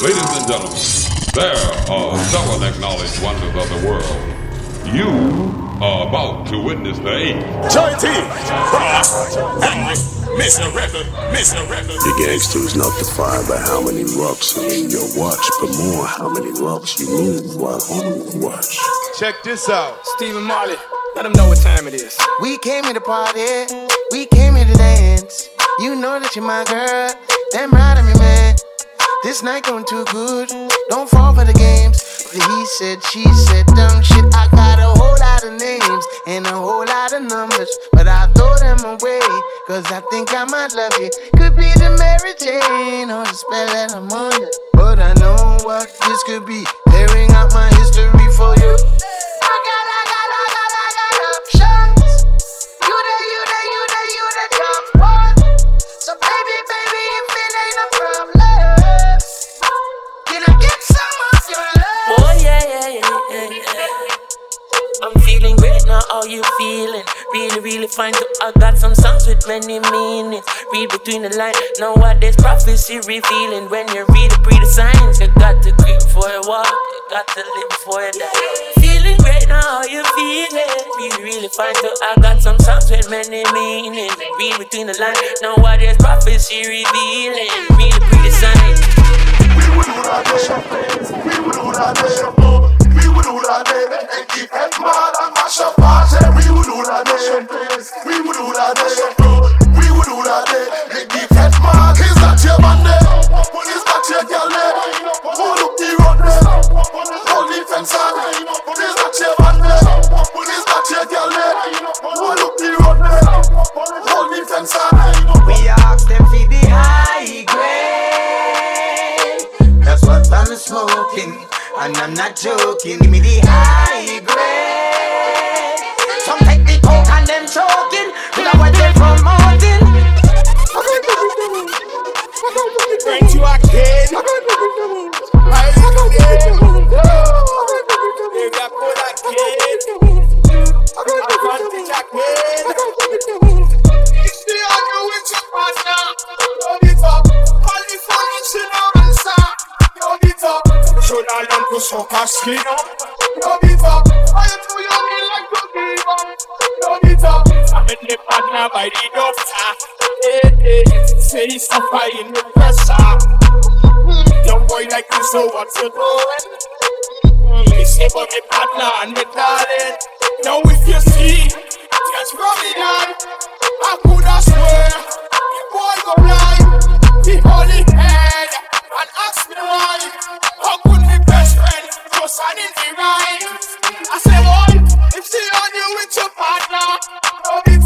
Ladies and gentlemen, there are seven acknowledged wonders of the world. You are about to witness the eighth. Joie T! Mr. Rebel, Mr. Rebel. The gangster is not defined by how many rocks are in your watch, but more how many rocks you move while on the watch. Check this out. Stephen Marley, let them know what time it is. We came here to party, we came here to dance. You know that you're my girl, damn right of me, man. This night going too good, don't fall for the games. He said, she said, dumb shit. I got a whole lot of names and a whole lot of numbers, but I throw them away, cause I think I might love you. Could be the Mary Jane or the spell that I'm under. But I know what this could be, clearing out my history for you. I got, How you feeling? Really, really fine. So I got some songs with many meanings. Read between the lines. Know what this prophecy revealing. When you read it, read the signs. You got to creep for a walk. You got to live for a die. Feeling great now. How you feeling? Really, really fine. So I got some songs with many meanings. Read between the lines. Know what this prophecy revealing. Read read the signs. We would do that. We would do that We do that day. And keep head mad and mash up party. We do that day. We do that day. We do that day. And keep head mad. Is that your man there? Is that your girl man there? Is that up the road there. Hold the fence on. We ask them for the high grade. That's what I'm smoking, and I'm not joking. Give me the high grade. Some take the coke and them choking. Look at what they promoting. Bring you a kid. You got put a kid. Advantage a kid. It's the audio with your partner. Load it Should I learn to suck her skin up? Up. I know you mean like to give up. Up. I'm in the partner by the doctor. Eh, eh. Say it's suffering the pressure. Young boy like this, so what you doing? Me say about me partner and me darling. Now if you see, just rub it on. I could have swear, the boy go blind. He hold his head and ask me why. How could me best friend just sign in the rhyme? I say, boy, if she on you with your partner, don't be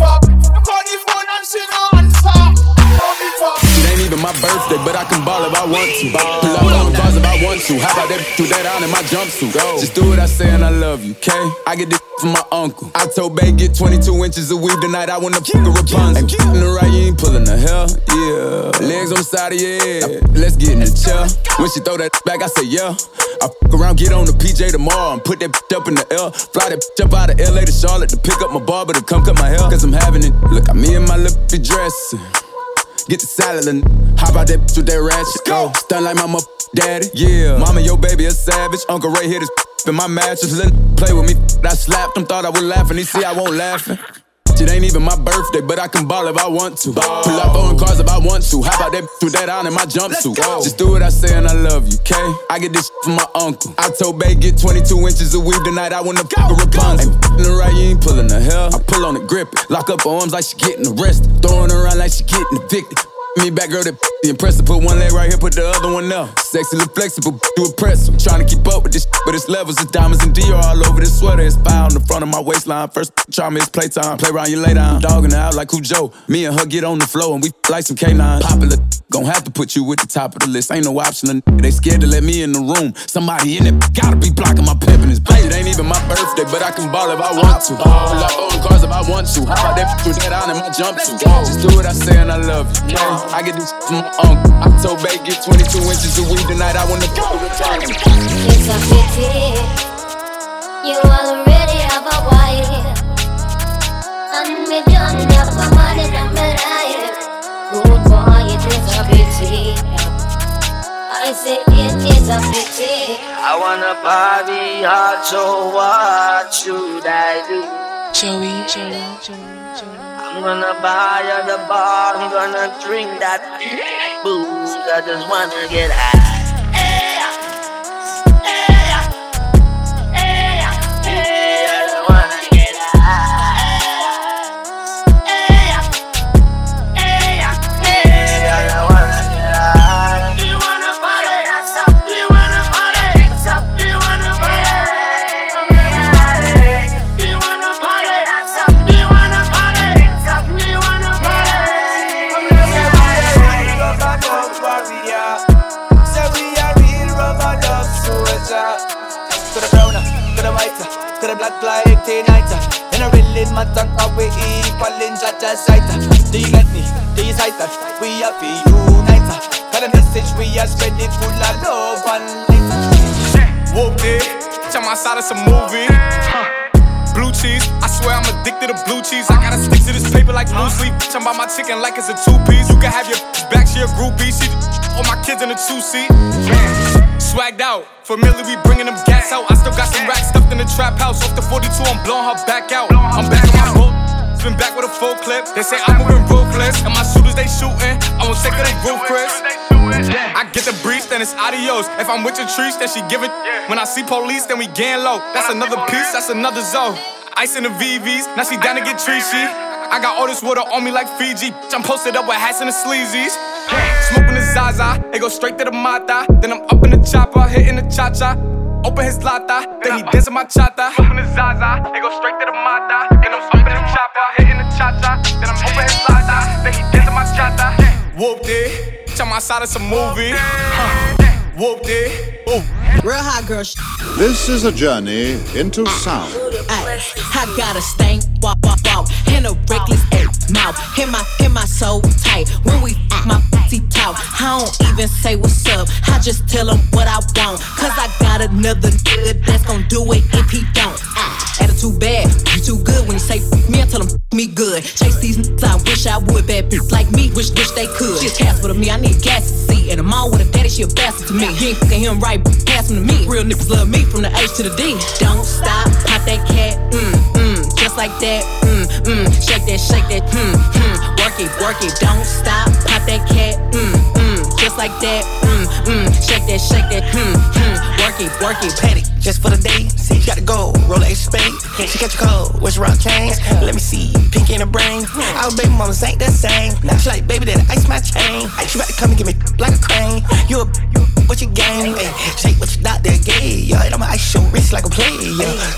my birthday, but I can ball if I want to. Pull up on the cars if I want to. How about that do that on in my jumpsuit? Just do what I say and I love you, okay? I get this from my uncle. I told Bay get 22 inches of weave tonight. I want to fuck a Rapunzel. Ain't in the right, you ain't pulling the hell, yeah. Legs on the side of your head. Let's get in the chair. When she throw that back, I say yeah. I fuck around, get on the PJ tomorrow and put that up in the L. Fly that up out of LA to Charlotte to pick up my barber to come cut my hair. Cause I'm having it. Look at me in my little dress. Get the salad and hop out that bitch with that ratchet. Go. Stun like my mother daddy. Yeah. Mama, your baby a savage. Uncle Ray hit his in my mattress. Let play with me. I slapped him, thought I was laughing. He see I won't laughing. It ain't even my birthday, but I can ball if I want to. Pull up on cars if I want to. How about that with that on in my jumpsuit? Just do what I say and I love you, okay? I get this from my uncle. I told Bay get 22 inches of weave tonight. I wanna fuck a Rapunzel. Ain't the right, you ain't pulling the hell. I pull on it, grip it. Lock up her arms like she getting arrested. Throwing around like she getting evicted. Me back girl that the impressive. Put one leg right here, put the other one there. Sexy, look flexible, you impressive. Trying to keep up with this, but it's levels, it's diamonds and Dior all over this sweater. It's fire on the front of my waistline. First charm is playtime. Play around, you lay down. Dogging out like Cujo. Me and her get on the floor and we like some canines. Popular, gon' have to put you at the top of the list. Ain't no option. They scared to let me in the room. Somebody in it gotta be blocking my pep in his plate. It ain't even my birthday, but I can ball if I want to. Pull up on cars if I want to. How about that with that on in my jumpsuit? Just do what I say and I love you. Yeah. I get this from my uncle. I told Bay get 22 inches of weed tonight. I wanna go to with It's a pity you already have a wife, and me don't have a money in my life. Good boy, it is a pity. Say it is a pity. I wanna party hard, so what should I do? Joey, Joey, Joey, Joey. I'm gonna buy at the bar, I'm gonna drink that booze. I just wanna get high. I really matter how we equal in Jaja sighter. Do you get me? Do you that? We are the uniter. Got a message we are spreading full of love and light. Whooped it. Jump outside of some movie. Blue cheese, I swear I'm addicted to blue cheese. I gotta stick to this paper like blue sleep. Bitch, I'm by my chicken like it's a two piece. You can have your back, she a groupie. She all my kids in a two seat. Swagged out, familiar, we bringing them gas out. I still got some racks stuffed in the trap house. Off the 42, I'm blowing her back out. I'm back on my boat. Spin back with a full clip. They say I'm moving ruthless. And my shooters, they shooting. I won't take of they Chris. I get the breeze, then it's adios. If I'm with your trees, then she give it. When I see police, then we gang low. That's another piece, that's another zone. Ice in the VVs, now she down to get treachy. I got all this water on me like Fiji. I'm posted up with hats and the sleazies. Zaza, it go straight to the Mata. Then I'm up in the chopper, hitting the cha cha. Open his lata, then he dancing my chata. Smoking the Zaza, it go straight to the Mata. Then I'm up in the chopper, hitting the cha cha. Then I'm open his lata, then he dancing my chata. Whooped it, bitch, I'm outside of some movie. Huh. Whooped it, ooh. Real hot girl sh- This is a journey into sound. Ay, I got a stank, walk, walk, walk, and a reckless ass mouth. Hit my, hit my so tight. When we f, my pussy talk, I don't even say what's up. I just tell him what I want. Cause I got another nigga that's gon' do it if he don't. Ah, attitude bad, you too good when you say me, I tell f me good. Chase these niggas, I wish I would. Bad bitch like me, wish, wish they could. She a Casper to me, I need gas to see. And I'm all with a daddy, she a bastard to me. He ain't fucking him right, pass him to me. Real niggas love me from the H to the D. Don't stop, pop that cat, mm, mm, just like that, mm, mm. Shake that, shake that, mm, mm. Work it, work it, don't stop, pop that cat, mm, mm, just like that, mm, mm. Shake that, shake that, mm, mm. Work it, work it, Petty, just for the day. See, you got to go, roll a spade. Can't she catch a cold, what's rock chain? Let me see, pink in the brain. Our baby mamas ain't the same. Now she like, baby, that ice my chain. She about to come and give me like a crane. You a what you game? Ay, shake what your doctor gave. Yo, I'ma ice your wrist like a player.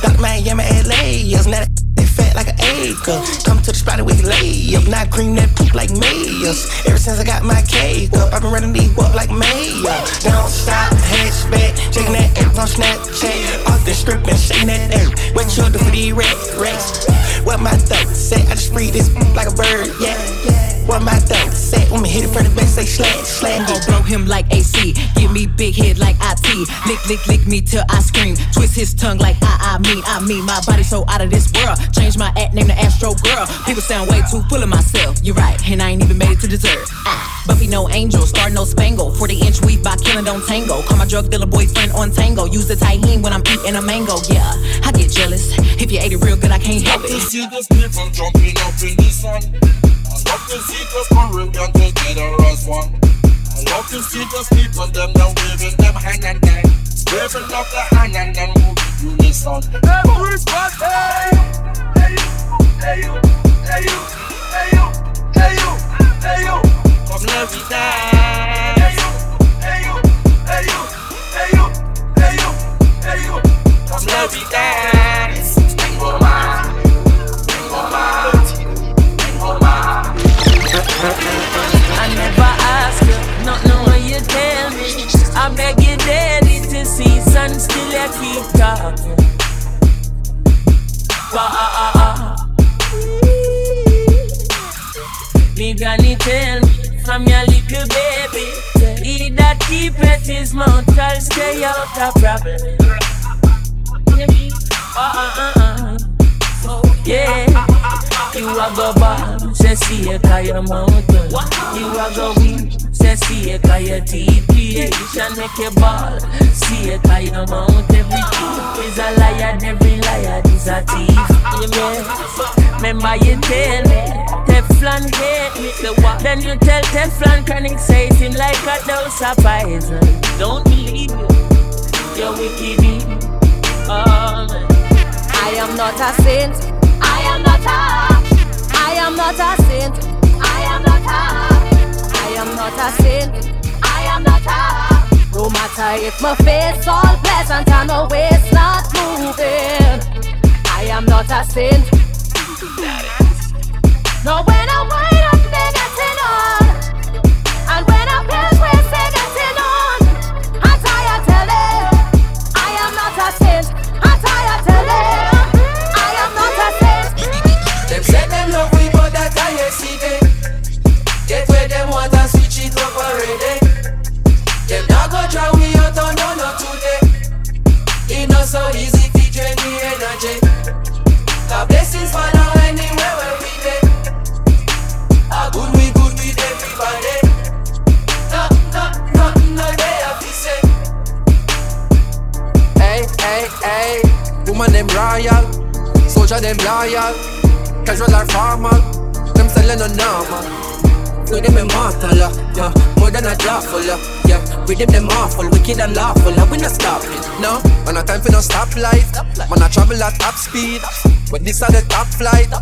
Dr. Miami, LA. Yes, now that fat like an acre. Come to the spot and we lay up. Not cream that poop like mayors. Ever since I got my cake up, I've been running these up like mayor. Don't stop, hatchback, shaking that ass on Snapchat. Off the strip and shaking that ass. What you do for these red racks? What my throat say? I just breathe this like a bird, yeah. What my throat say? When me hit it from the back, say slang, slang Gon' blow him like AC. Give me big head like IT. Lick, lick, lick me till I scream. Twist his tongue like I, I mean, I mean. My body so out of this world. Change my act, name the Astro Girl. People sound way too full of myself. You're right, and I ain't even made it to dessert. Ah, Buffy no angel, star no spangle. 40 inch weave by killing don't tango. Call my drug dealer boyfriend on tango. Use the tahine when I'm eating a mango. Yeah, I get jealous. If you ate it real good, I can't help Love to it. see those people jumping up in the sun. I love to see those Caribbean together as one. I love to see those people them now waving them hand and then waving up the hand and then moving unison. Everybody's hey, I. I beg you daddy to cease and still you keep talking. Bah, ah, ah, ah. Me granny tell me from your little baby, he that keep at his mouth, I'll stay out of problem. Yeah, you are go Say see a kaya mountain. You are going. Say see a kaya TP. Shall make a ball. See a kaya mount. Every thief is a liar. Every liar is a thief. Yeah. Remember you tell me. Teflon hate me. Then you tell Teflon Chronic say him like a dose of poison. Don't believe you. You're wicked. Oh, I am not a saint. I am not a. I am not a saint. I am not a. I am not a saint. I am not a. No matter if my face all pleasant and my waist not moving. I am not a saint. No, when I wind up, they getting on. And when I press I ain't. Get where them want and switch it up already. Them not go try we out on no no today. It not so easy to drain the energy. The blessings fall down anywhere where we dey. A good we good with everybody. No no no no they have to say. Hey, hey, hey. Woman them royal, soldier them loyal, casual or formal. Them selling no normal. With them immortal, uh, yeah, more than a lawful, uh, yeah. With them awful, wicked and lawful, uh, we not stopping, no. Man, a time for no stoplight. Man, I travel at top speed. But this are the top flight.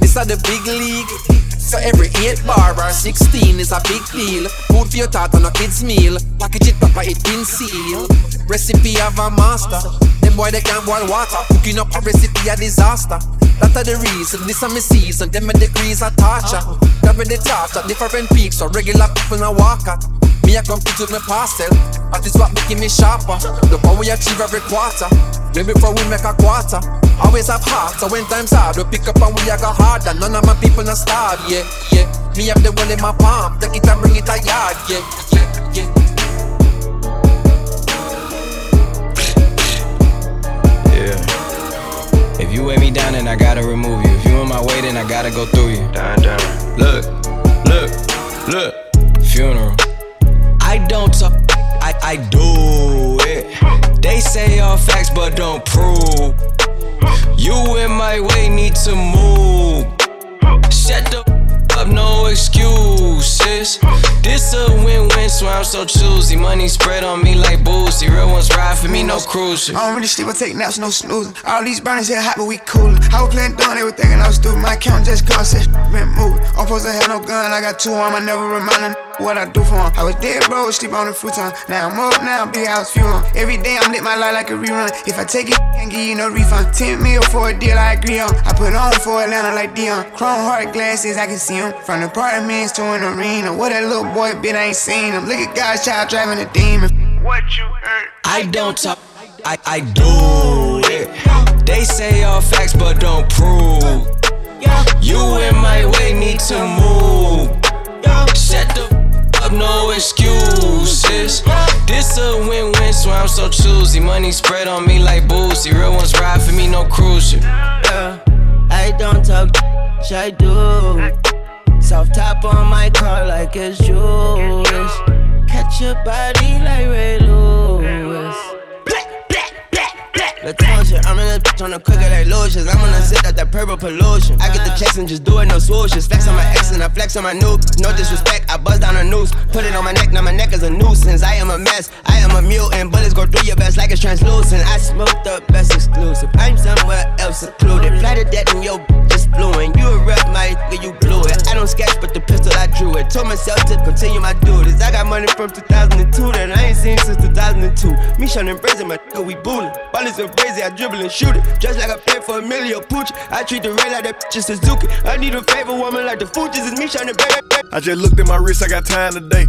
This are the big league. So every 8 bar or 16 is a big deal. Food for your thought on a kid's meal. Package it proper, it been sealed. Recipe of a master. Them boy they can't boil water. Cooking up a recipe a disaster. That are the reason, this are my season. Them my degrees are torture. Uh-huh. Grabbing the torture, different peaks, so regular people now walk at. Me I come compete with my parcel. That is what making me sharper. Look how we achieve every quarter. Maybe before we make a quarter. Always have heart, so when times hard, we pick up and we a go harder. None of my people not starve, yeah, yeah. Me have the one in my palm, take it and bring it a yard, yeah, yeah, yeah. If you weigh me down, then I gotta remove you. If you in my way, then I gotta go through you. Down, down. Look, look, look. Funeral. I don't talk, I, I do it. They say all facts, but don't prove. You in my way, need to move. Shut the up, no excuses. This a win-win, so I'm so choosy. Money spread on me like boozy. Real ones ride for me, no cruising. I don't really sleep, I take naps, no snoozing. All these burners here hot, but we coolin'. I was playing dumb, they were thinking I was stupid. My account just gone, said been moving. I'm supposed to have no gun, I got two on, I never remind what I do for 'em. I was dead, bro, sleep on the futon. Now I'm up, now I'm big house fuel. Every day I'm lit my life like a rerun. If I take it, can't give you no refund. 10 mil for a deal, I agree on. I put on for Atlanta like Deion. Chrome heart glasses, I can see 'em. From the apartments to an arena. What that little boy bit, I ain't seen him. Look at God's child driving a demon. What you heard? I don't talk, I, I do it. They say all facts, but don't prove. You in my way, need to move. Shut the up, no excuses. This a win-win, so I'm so choosy. Money spread on me like boozy. Real ones ride for me, no cruising. Yeah, I don't talk, I do. Soft top on my car like it's juice. Catch your body like Ray Lewis. Latosia, I'm in this bitch on the quicker like lotions. I'm gonna sit at that purple pollution. I get the checks and just do it, no swooshes. Flex on my ex and I flex on my noob. No disrespect, I buzz down a noose. Put it on my neck, now my neck is a nuisance. I am a mess, I am a mutant. Bullets go through your vest like it's translucent. I smoke the best exclusive. I'm somewhere else secluded. Fly Flattered that in your just fluent. You a rep, my nigga, you blew it. I don't sketch, but the pistol I drew it. Told myself to continue my duties. I got money from 2002 that I ain't seen since 2002. Me shun and brazen, my nigga, we booling. Ballers are crazy, I dribble and shoot it. Just like I play for a million Pucci. I treat the red like that bitch is Suzuki. I need a favorite woman like the Fugees. It's me shining baby. I just looked at my wrist, I got time today.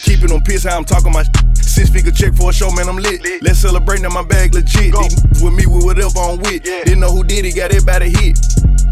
Keep it on piss how I'm talking my Six figure check for a show, man, I'm lit. Let's celebrate now, my bag legit. These with me with whatever I'm with. Didn't know who did it, got everybody hit.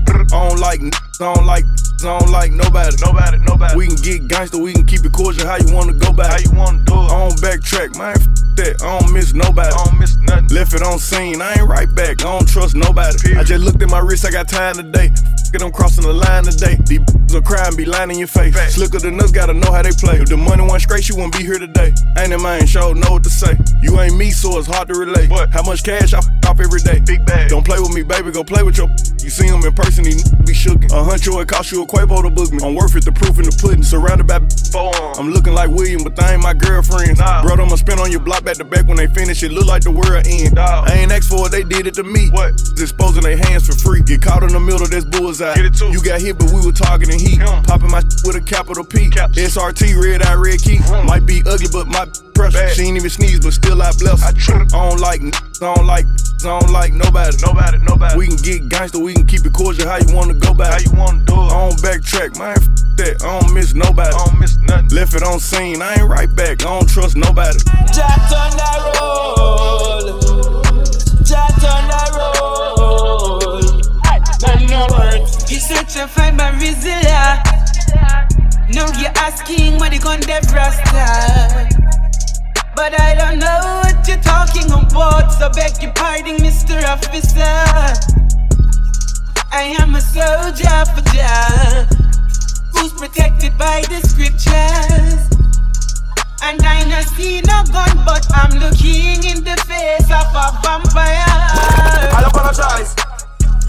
I don't like, I don't like, I don't like nobody. Nobody, nobody. We can get gangster, we can keep it cordial. How you wanna go back? How you wanna do it? I don't backtrack, man. F that. I don't miss nobody. I don't miss nothing. Left it on scene. I ain't right back. I don't trust nobody. I just looked at my wrist. I got time today. Get them crossing the line today. These will cry and be lying in your face. Slicker than us, gotta know how they play. If the money went straight, you wouldn't be here today. Ain't in mind, show know what to say. You ain't me, so it's hard to relate. But how much cash I f off every day? Big bag. Don't play with me, baby. Go play with your. You see him in person, he be shookin'. A huncho, it cost you a Quavo to book me. I'm worth it, the proof in the pudding. Surrounded by forearms. I'm looking like William, but they ain't my girlfriends. Nah. Bro, I'ma spin on your block back to back when they finish. It look like the world end. I ain't asked for it, they did it to me. What? Disposing their hands for free. Get caught in the middle, that's bullseye. Get it too. You got hit, but we were targeting heat. Popping my with a capital P. SRT, red eye, red key. Might be ugly, but my pressure. She ain't even sneeze, but still I bless her. I don't like, I don't like, I don't like nobody. Nobody, nobody. We can get gangster, we can keep it cordial. How you wanna go back? How you wanna do it? I don't backtrack, man. F that. I don't miss nobody. I don't miss nothing. Left it on scene. I ain't right back. I don't trust nobody. Jack on the roll. Jack on the roll. You search and find my Rizilla. Now you're asking you gonna dev rasta. But I don't know what you're talking about, so beg your pardon, Mr. Officer. I am a soldier for Jah, who's protected by the scriptures. And I not see no gun, but I'm looking in the face of a vampire. I apologize.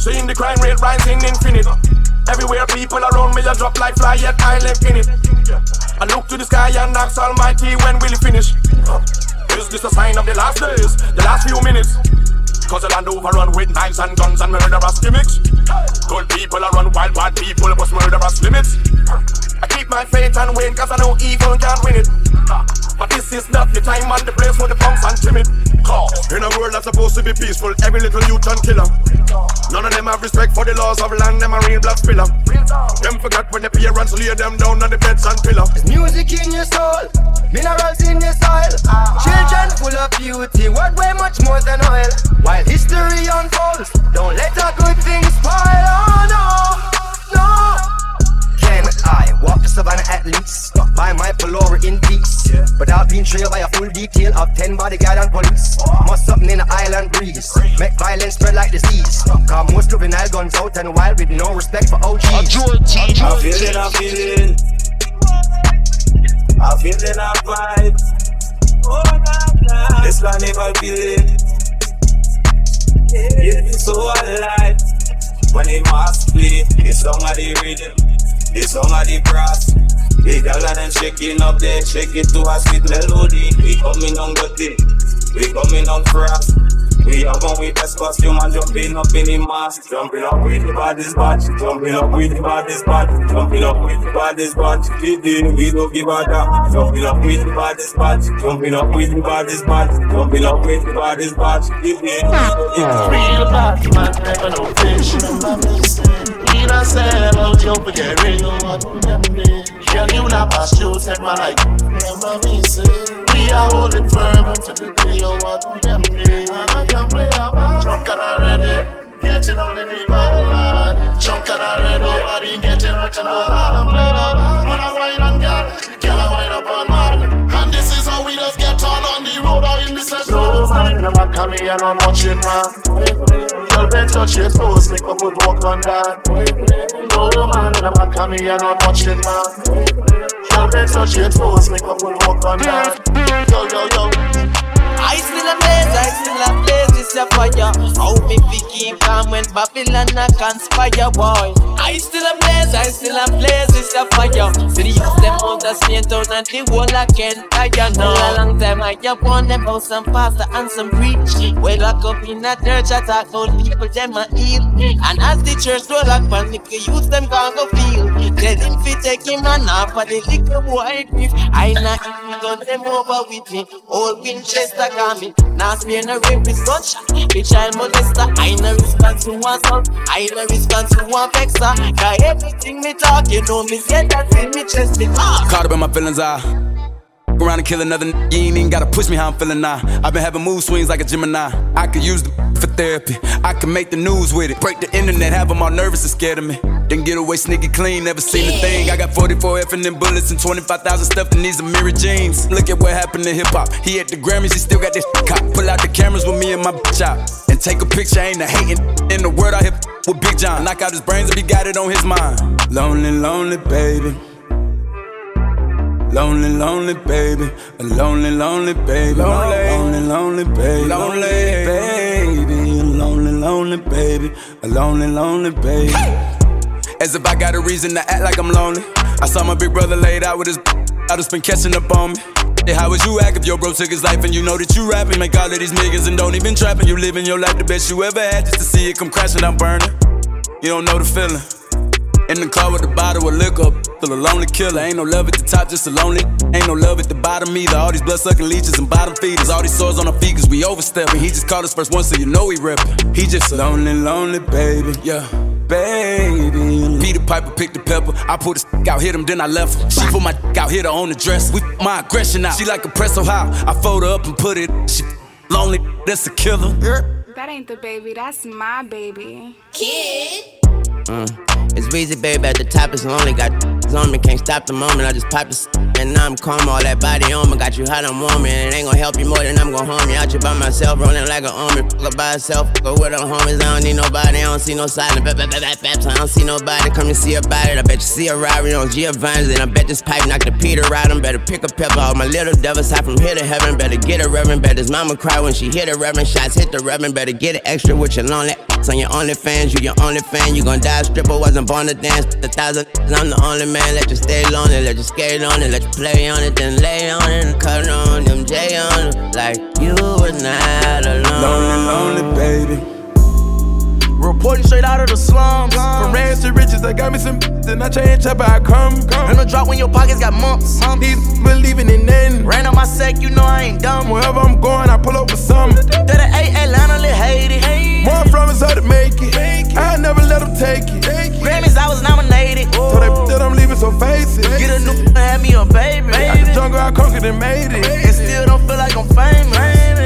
Seeing the crime rate rising infinite. Everywhere people around me, I drop like fly, yet I live in it. I look to the sky and ask Almighty when will it finish? Is this a sign of the last days, the last few minutes? Cause the land overrun with knives and guns and murderous gimmicks. Good people are run wild, bad people was murderous limits. I keep my faith and win cause I know evil can't win it. But this is not the time and the place for the punks and timid. Cause In a world that's supposed to be peaceful, every little youth and killer. None of them have respect for the laws of land, them a real blood spiller. Them forgot when the parents lay them down on the beds and pillow. Music in your soul, minerals in your soil. Ah. Children full of beauty, what way much more than oil. While history unfolds, don't let a good thing spoil. Oh no, no. Can I walk the savannah at least? Buy my pullover in peace. Without being trailed by a full detail of 10 bodyguard and police. Must something in the island breeze. Make violence spread like disease. Cause most juvenile guns out and wild with no respect for OGs. I'm feeling, I'm feeling. I'm feeling our vibes. Oh, this land never feeling. It's so alive. When they must play, the song of the rhythm, the song of the brass. The girl and them shaking up there, shake it to a sweet melody. We coming on good thing, we coming on fast. We are going with best costume and jumping up in the mask. Jumping up with the baddest batch. Jumping up with the baddest batch. Jumping up with the baddest batch. Today we don't give a damn. Jumping up with the baddest batch. Jumping up with the baddest batch. Jumping up with the baddest batch. Today Real bad man, never no fish. We you forget real what them day. Girl, you not pass you, said my say, we are holding firm until the man me and I'm watching man. Girl, make a good walk on that. No man in the of me and I'm man. Girl, make a good walk on that. Yo, yo, yo. I still a blaze, I still a blaze, this a fire. How me keep calm when Babylon a conspire, boy. I still a blaze, I still a blaze, it's a fire. The youth them out of Spain town and the whole I can't tire now. A long time I up on them about some pastor and some preach. We lock up in a church, I talk about people them a heal. And as the church roll up, panic, youth them gonna go feel. Tell him fi take him and off for the little boy grief. I not even gun them over with me. Old Winchester got me. Now me no rape is gunshot. The child molester. I no response to one son. I no response to one vexer. Cause everything me talk, you know me say that in me chest me. Caught up in my feelings, I around and kill another. You ain't even gotta push me how I'm feeling now. I've been having mood swings like a Gemini. I could use the for therapy. I can make the news with it. Break the internet, have them all nervous and scared of me. Then get away sneaky clean, never seen a thing. I got 44 F and them bullets and 25,000 stuff in these mirror jeans. Look at what happened to hip hop. He at the Grammys, he still got this cop. Pull out the cameras with me and my bitch out. And take a picture, ain't a hating in the world I hit with Big John. Knock out his brains if he got it on his mind. Lonely, lonely baby. Lonely, lonely baby, a lonely, lonely baby, lonely, lonely, lonely baby, lonely baby, lonely, lonely baby, a lonely, lonely baby. As if I got a reason to act like I'm lonely. I saw my big brother laid out with his. I just been catching up on me. Hey, how would you act if your bro took his life and you know that you rapping? Make all of these niggas and don't even trapping. You living your life the best you ever had just to see it come crashing down burning. You don't know the feeling. In the car with a bottle of liquor, still a lonely killer. Ain't no love at the top, just a lonely. Ain't no love at the bottom either. All these blood sucking leeches and bottom feeders. All these sores on our feet cause we overstepping. He just called us first one, so you know he reppin'. He just a lonely, lonely baby. Yeah. Baby, Peter Piper picked the pepper. I put a stick out, hit him, then I left her. She put my dick out, hit her on the dress. We my aggression out. She like a press so high. I fold her up and put it. She lonely, that's a killer. That ain't the baby, that's my baby. Kid. Uh, it's Weezy, baby, at the top, it's lonely. Got on me, can't stop the moment. I just pop the and I'm calm. All that body on me, got you hot, I'm. And it ain't gonna help you more than I'm gonna harm you. Out you by myself, rolling like an army. Fuck by myself, go with the homies. I don't need nobody, I don't see no silent. Bap, bap, bap, bap. I don't see nobody. Come and see about it. I bet you see a Rari on Giovanni's. And I bet this pipe knock the Peter out. I'm better pick a pepper. All my little devils high from here to heaven. Better get a reverend. Bet his mama cry when she hit a reverend. Shots hit the reverend. Better get it extra with your lonely. On your only fans, you your only fan. You gon' die stripper, wasn't born to dance. A thousand, I'm the only man. Let you stay lonely, let you skate on it, let you play on it, then lay on it cut on them J on it. Like you were not alone. Lonely, lonely baby. Reporting straight out of the slums. From rags to riches, they got me some then I change up how I come. And a drop when your pockets got mumps. These believing in nothing. Ran on my sack, you know I ain't dumb. Wherever I'm going, I pull up with some. That a eight Atlanta, lit Haiti. More from us how to make it. I never let them take it. Grammys, I was nominated. So they that I'm leaving, so face it. Get a new have me a baby. Out the jungle, I conquered and made it. And still don't feel like I'm famous.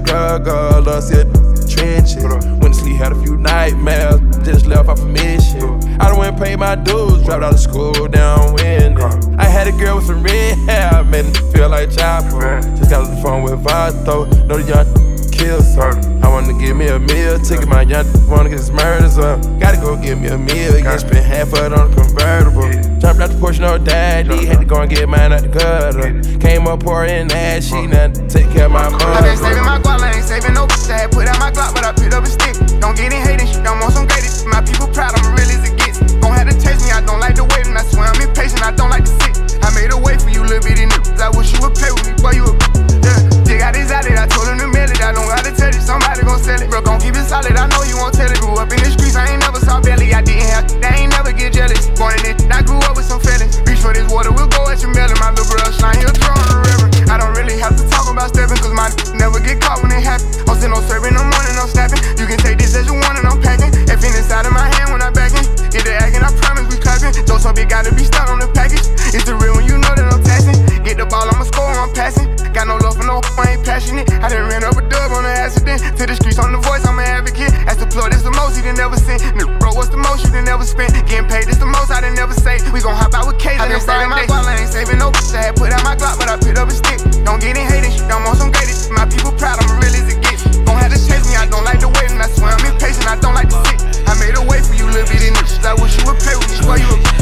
When they make that struggle. Lost it trenches. Went to sleep, had a few nightmares. Just left off a mission. I done went and paid my dues. Dropped out of school down winning. I had a girl with some red hair. Made me feel like Chopper. Just got on the phone with Vato. Know the young kills her. Wanna give me a meal. Ticket my young wanna get his murders up. Gotta go get me a meal. Yeah, spend half of it on a convertible. Jumped out the Porsche, no daddy. Had to go and get mine out the gutter. Came up pouring that shit. Now take care of my mother. I been saving my guap, I ain't saving no bitch. I had put out my Glock, but I picked up a stick. Don't get in hating shit, don't want some greatest. My people proud, I'm real as it gets. Gon' have to taste me, I don't like the waiting. I swear I'm impatient, I don't like to sit. I made a way for you, little bitty niggas. I wish you would play with me, boy, you a yeah. Dig out his out it, I told somebody gon' keep it solid, I know you won't tell it. Grew up in the streets, I ain't never saw belly. I didn't have, they ain't never get jealous. Born in it, I grew up with some feelings. Reach for this water, we'll go at your melon. My little bro shine, he'll throw the river. I don't really have to talk about stepping, cause my never get caught when it happen. I'm still on serving in the morning, I'm snapping. You can take this as you want and I'm packing. In inside of my hand when I'm backing. Get the acting, I promise we clapping. Don't so big, gotta be stuck on the package. Passionate. I done ran up a dub on an accident. To the streets on the voice, I'm an advocate. As the plug, this the most he done never seen. Nigga, bro, what's the most you done never spent? Getting paid, this the most I done never say. We gon' hop out with Kate. I been saving my guap, I ain't saving no bitch. I had put out my Glock, but I picked up a stick. Don't get in hating, shit, don't want some gated shit. My people proud, I'm real as it gets. Gon' have to chase me, I don't like to wait, and I swear I'm impatient, I don't like to sit. I made a way for you, little bitty niggas. I wish you would play with me, swear you a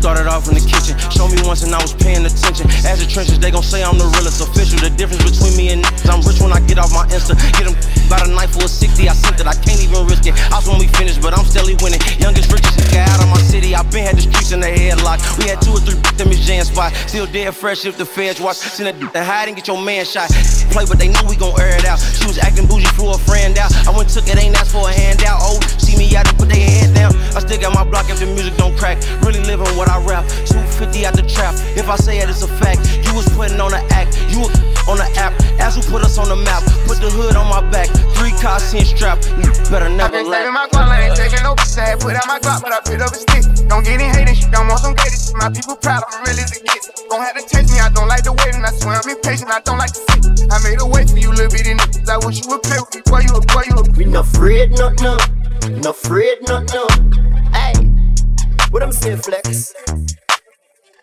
started off in the kitchen. Show me once and I was paying attention. As the trenches, they gon' say I'm the realest official. The difference between me and I'm rich when I get off my Insta. Get them by the knife for a 60, I sent it. I can't even risk it. I was when we finished, but I'm steadily winning. Youngest, richest guy out of my city. I been had the streets in the headlock. We had two or three them is jam spot. Still dead fresh if the feds watch. Send a to hide and get your man shot. Play, but they know we gon' air it out. She was acting bougie, flew a friend out. I went took it, ain't asked for a handout. Oh, see me out and put their head down. I still got my block if the music don't crack. Really living what I rap. 250 out the trap. If I say it, it's a fact. You was putting on the act. You was on the app. As who put us on the map. Put the hood on my back. Three cars, ten strap. You better I never been laugh. saving my guap, I ain't taking no piss. I had put out my Glock, but I picked up a stick. Don't get in hating shit, don't want some gated shit. My people proud, I'm real as it gets. Don't have to chase me, I don't like the wait, and I swear I'm impatient, I don't like to sit. I made a way for you, little bitty niggas. I wish you would play with me, boy, you a boy, you a We not afraid, no, no. Not afraid, no, no. What I'm saying, flex?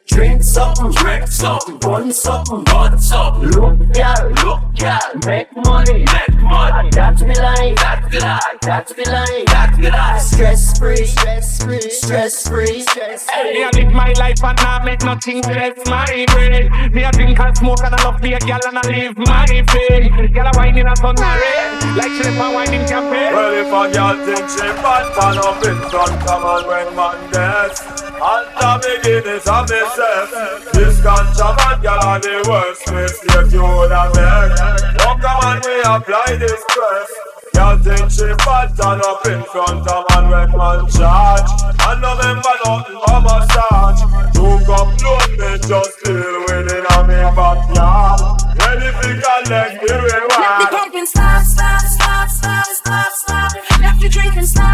Drink something, drink something, run something, run something. Look, girl, look, girl, make money, make money. That's me life, that's me life, that's me life, that's me life. Stress free, stress free, stress free, stress free. Me a live my life and I make nothing stress my brain. Me a drink and smoke and I love be a gal and I live my thing. Gal a wine in a sun and rain, like she a wine in campaign. Well, if a girl think she bad, turn up in front, come on when man gets. And the beginnings of myself. This contraband girl are the worst mistake you would have made. Oh, come on, we apply this press. Girl think she bad, turn up in front of man when man charge. And remember nothing but massage. Took up load, me just deal with it on me backyard. Ready to collect the Let the reward. pumping stop, stop, stop, stop, stop, stop. Let the drinking stop,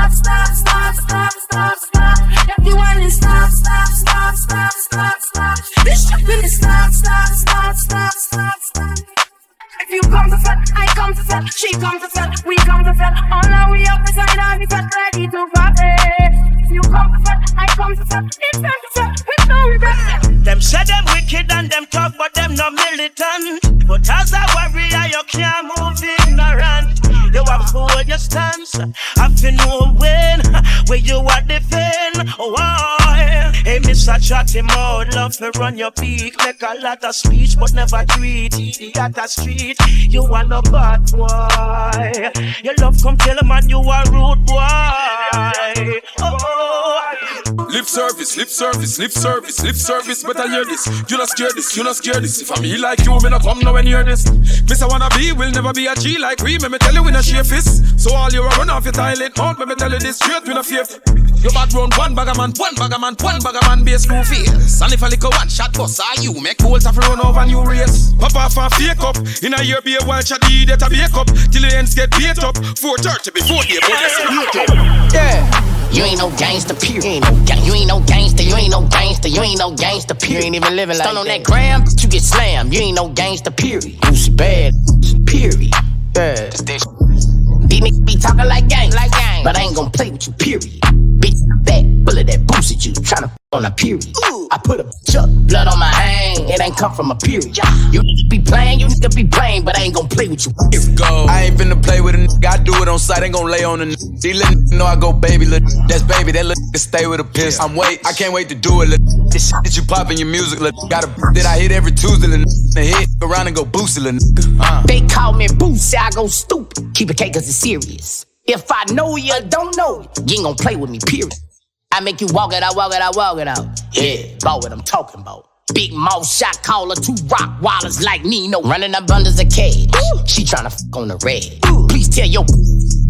This shopping is stop, stop, stop, stop, stop, stop. If you come to fat, I come to fat, she come to fat, we come to fat. All our we up beside our we fat, ready to party. If you come to fat, I come to fat, it's time to with no regret. Them say them wicked and them talk, but them no militant. But as a warrior, you can't move ignorant. You have hold your stance. Have to know when, where you are defend. Why? Hey, Mr. Chatty mouth, love to run your peak. Make a lot of speech, but never it. Idiot a street, you are no bad boy. Your love come tell a man you are rude boy. Oh, Lip service, lip service, lip service, lip service. Better hear this. You not scared this, you not scared this. If I'm me like you, me not come now and hear this. Miss I wanna be, will never be a G like we. Me me tell you we not share fist. So all you a run off your toilet out. Me me tell you this straight, we not fear. You bad round one bagger man, one bagger man, one bagger man, be a screw face. And if a one shot bust, are you make bolts have run over new race. Pop off and fake up. In a year be a wild shot, that a bake up. Till the ends get beat up. 430 before the Yeah. You ain't no gangster, period. You ain't no, ga- you ain't no gangster, you ain't no gangster, you ain't no gangster, period. You ain't even living like Stun on that gram, you get slammed. You ain't no gangster, period. You's bad, period. Yeah. These niggas be talking like gang, like gang, but I ain't gonna play with you, period. Bitch, back, bullet that boosted you, tryna on a period. I put a bitch up, blood on my hand, it ain't come from a period. Yeah. You niggas be playing, you niggas be playing, but I ain't gonna play with you, period. Go. I ain't finna play with a nigga. I do it on sight, ain't gon' lay on a nigga. These little niggas know I go baby, look. That's baby, that little nigga stay with a piss. I'm wait, I can't wait to do it, look. This shit that you pop in your music, look. Got a that I hit every Tuesday, look. And hit around and go boost it, look. Uh. They call me Boosie, I go stupid. Keep it K cause it's serious. If I know you, don't know you, you ain't gonna play with me, period. I make you walk it out, walk it out, walk it out. Yeah, about what I'm talking about. Big mouth shot caller, two rock wallers like Nino. Running up bundles of cash. She tryna fuck on the red. Please tell your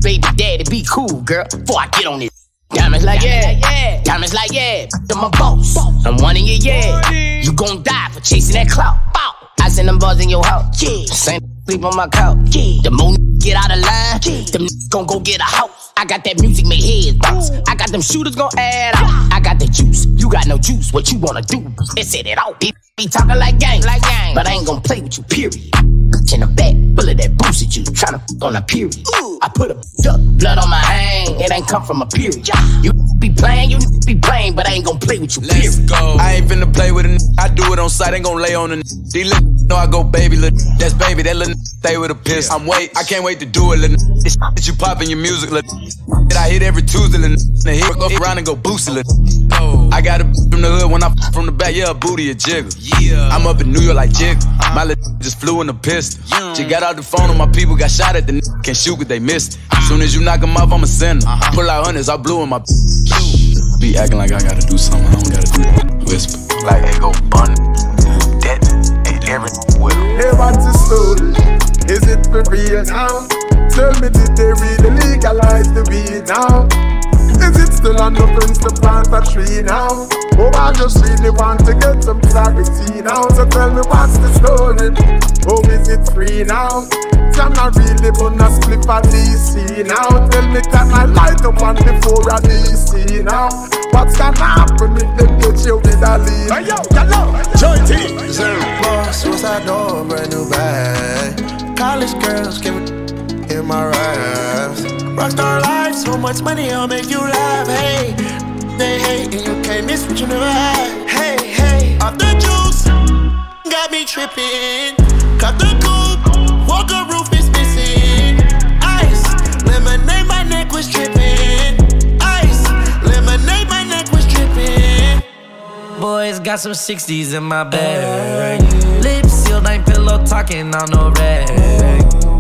baby daddy be cool, girl, before I get on this. Diamonds like yeah, yeah. Diamonds like yeah. I'm a boss. I'm one in your yeah. You gon' die for chasing that clout. Bow. I send them buzz in your house. Yeah. Same sleep on my couch. Yeah. The more get out of line, them gon' go get a house. I got that music make heads bounce. I got them shooters gon' add out. I got the juice. You got no juice. What you wanna do? Set it out. Be, be talking like gang, like gang. But I ain't gon' play with you. Period. In the back, full of that boozy juice, tryna f on a period. I put a up, blood on my hand, it ain't come from a period. You be playing, you be playing, but I ain't gon' play with you. Let's go. I ain't finna play with a n- I do it on sight, ain't gon' lay on a n- These little know I go baby, little that's baby, that little stay with a piss. I'm wait, I can't wait to do it, little This that you poppin' your music, little that I hit every Tuesday, little and here go around and go boost it, little I got a from the hood when I from the back, yeah, a booty a jiggle. Yeah, I'm up in New York like jig. Uh-huh. My little just flew in the pistol. She got out the phone and my people got shot at the n- can't shoot cause they missed. Soon as you knock them off, I'ma send them. Uh-huh. Pull out hundreds, I blew in my be acting like I gotta do something, I don't gotta do that. Whisper. Like, hey, go bun. Dead. Hey, every with Hey, what's the story? Is it for real now? Tell me, did they really legalize the weed now? Is it still on the fence to plant a tree now? Oh, I just really want to get some clarity now. So tell me, what's the story? Oh, is it free now? I'm not really gonna split a DC now. Tell me, can I light the one before a DC now? What's gonna happen if they get you with a lead? Hey, yo, hello, Joie T. Boss, suicide door, brand new bag. College girls give me in my raps. Rockstar life, so much money, I'll make you laugh. Hey, they hate and you can't miss what you never had. Hey, hey, off the juice, got me tripping. Cut the coupe, walker roof is missing. Ice, lemonade, my neck was tripping. Ice, lemonade, my neck was tripping. Boys got some 60s in my bag. Lips sealed, ain't pillow talking on no rag.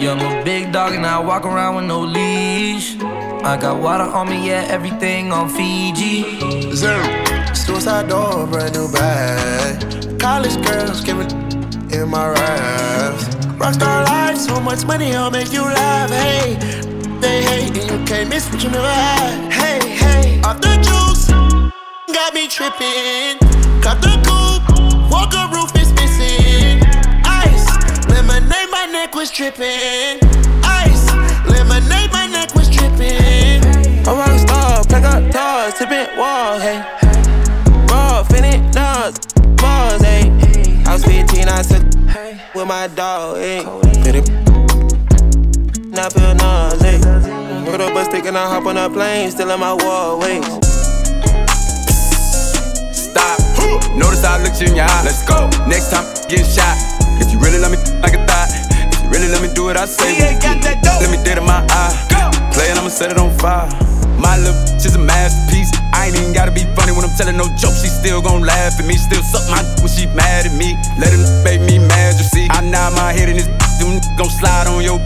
Yeah, I'm a big dog and I walk around with no leash. I got water on me, yeah, everything on Fiji. Zero. Suicide door, brand new bag. College girls give me in my raps. Rockstar life, so much money, I'll make you laugh. Hey, they hate and you can't miss what you never had. Hey, hey, off the juice, got me tripping. Cut the coupe, roof is missing. Ice, lemonade, my neck was tripping. Ice, lemonade, my neck was tripping. I'm a rockstar, pack up toys, tipping walls, hey. Raw, finit, nuts, balls, hey. I was 15, I took with my dog, hey. Fit it. Now I feel nauseous, hey. Put up a stick and I hop on a plane, still in my wall, wait. Stop. Notice I looked you in your eye. Let's go. Next time, get shot. Really let me like a thought, if you really let me do what I say. yeah, got that dope. Let me dead in my eye. Go. Play it, I'ma set it on fire. My little bitch is a masterpiece. I ain't even gotta be funny when I'm telling no jokes. She still gon' laugh at me. Still suck my when she mad at me. Let her make me mad, you see. I nod my head in this them gon' slide on your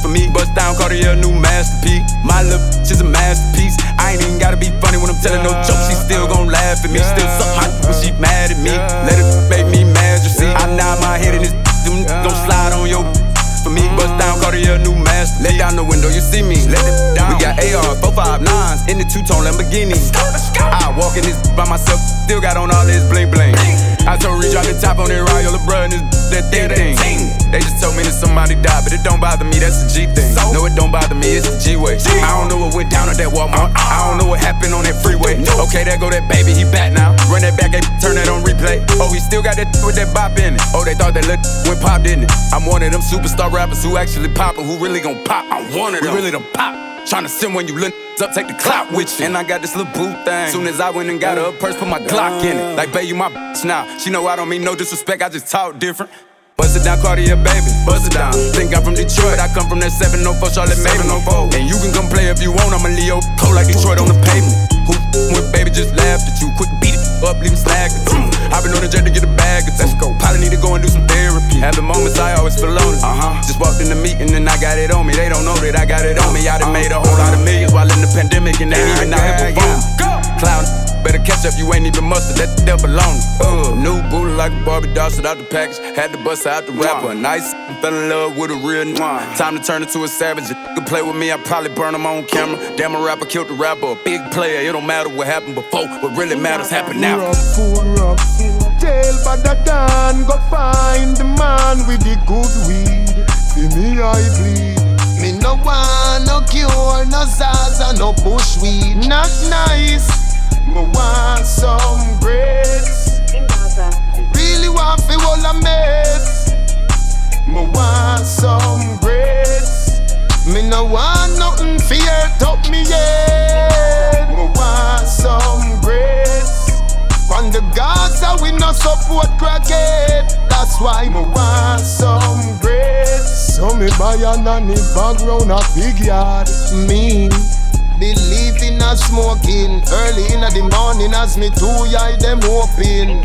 for me. Bust down, Cartier, new masterpiece. My bitch is a masterpiece. I ain't even gotta be funny when I'm telling no jokes. She still gon' laugh at me. Still suck my when she mad at me. Let her make me mad, you see. I nod my head in this them gon' slide on your for me. Bust down, Cartier, new master. Let down the window, you see me. Let it down. We got AR, 459s in the two tone Lamborghini. I walk in this by myself, still got on all this bling bling. I told Reach out the top on that Royal LeBron, this that thing. They just told me that somebody died, but it don't bother me, that's the G thing. No, it don't bother me, it's a G way. I don't know what went down at that Walmart. Uh-uh. I don't know what happened on that freeway. No. Okay, there go that baby, he back now. Run that back, hey, turn that on replay. Oh, he still got that with that bop in it. Oh, they thought that little went pop, didn't it? I'm one of them superstar rappers who actually pop poppin', who really gon' pop. I wanted them. We really done pop. Tryna send when you look up, take the clout with you. And I got this little boo thing. Soon as I went and got her a purse, put my Glock in it. Like, babe, you my bitch now. She know I don't mean no disrespect, I just talk different. Bust it down, Cartier, baby. Bust it down. Think I'm from Detroit, I come from that 704 Charlotte Maven. And you can come play if you want, I'm a Leo. Cold like Detroit on the pavement. Who with baby just laughed at you? Quick beat it up, leave him slag at you. I've been on the jet to get a bag or two. Let's go. Probably need to go and do some therapy. Having moments I always feel lonely. Uh huh. Just walked in the meeting and I got it on me. They don't know that I got it on me. I done made a whole lot of millions while in the pandemic and they even out here performing. Cloud, better catch up, you ain't even mustard, that the belong. Uh, new booty like a Barbie doll, shit out the package. Had to bust out the rapper. A nice, fell in love with a real nigga. Time to turn into a savage. You could play with me, I probably burn him on camera. Damn, a rapper killed the rapper. A big player, it don't matter what happened before. What really matters happen now. Food, rough. Tell Dan, go find the man with the good weed. See me, I bleed. Me no want no cure, no Zaza, no bush bushweed. Not nice. Me want some grapes. Really want fi all a mess. Me want some grapes. Me no want nothing fear top me yet. Me want some grapes. On the Gaza we no support crackhead. That's why me want some grapes. So me buy a nanny bag round a big yard. Me believe in a smoking early in the morning as me two eye them open.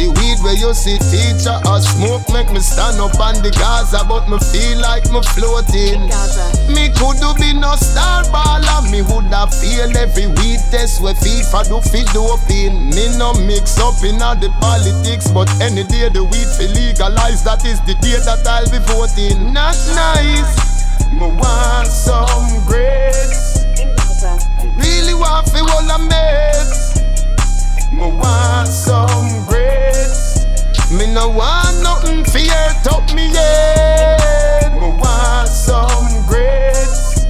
The weed where you see teacher or smoke make me stand up on the Gaza, but me feel like me floating. Me could do be no star baller, me woulda feel every weed test where FIFA do fit doping. Me no mix up in all the politics, but any day the weed fi legalize, that is the day that I'll be voting. Not nice, me want some Really want fi all a meds. Me want some grades. Me no want nothing fear top me yet. Me want some grades.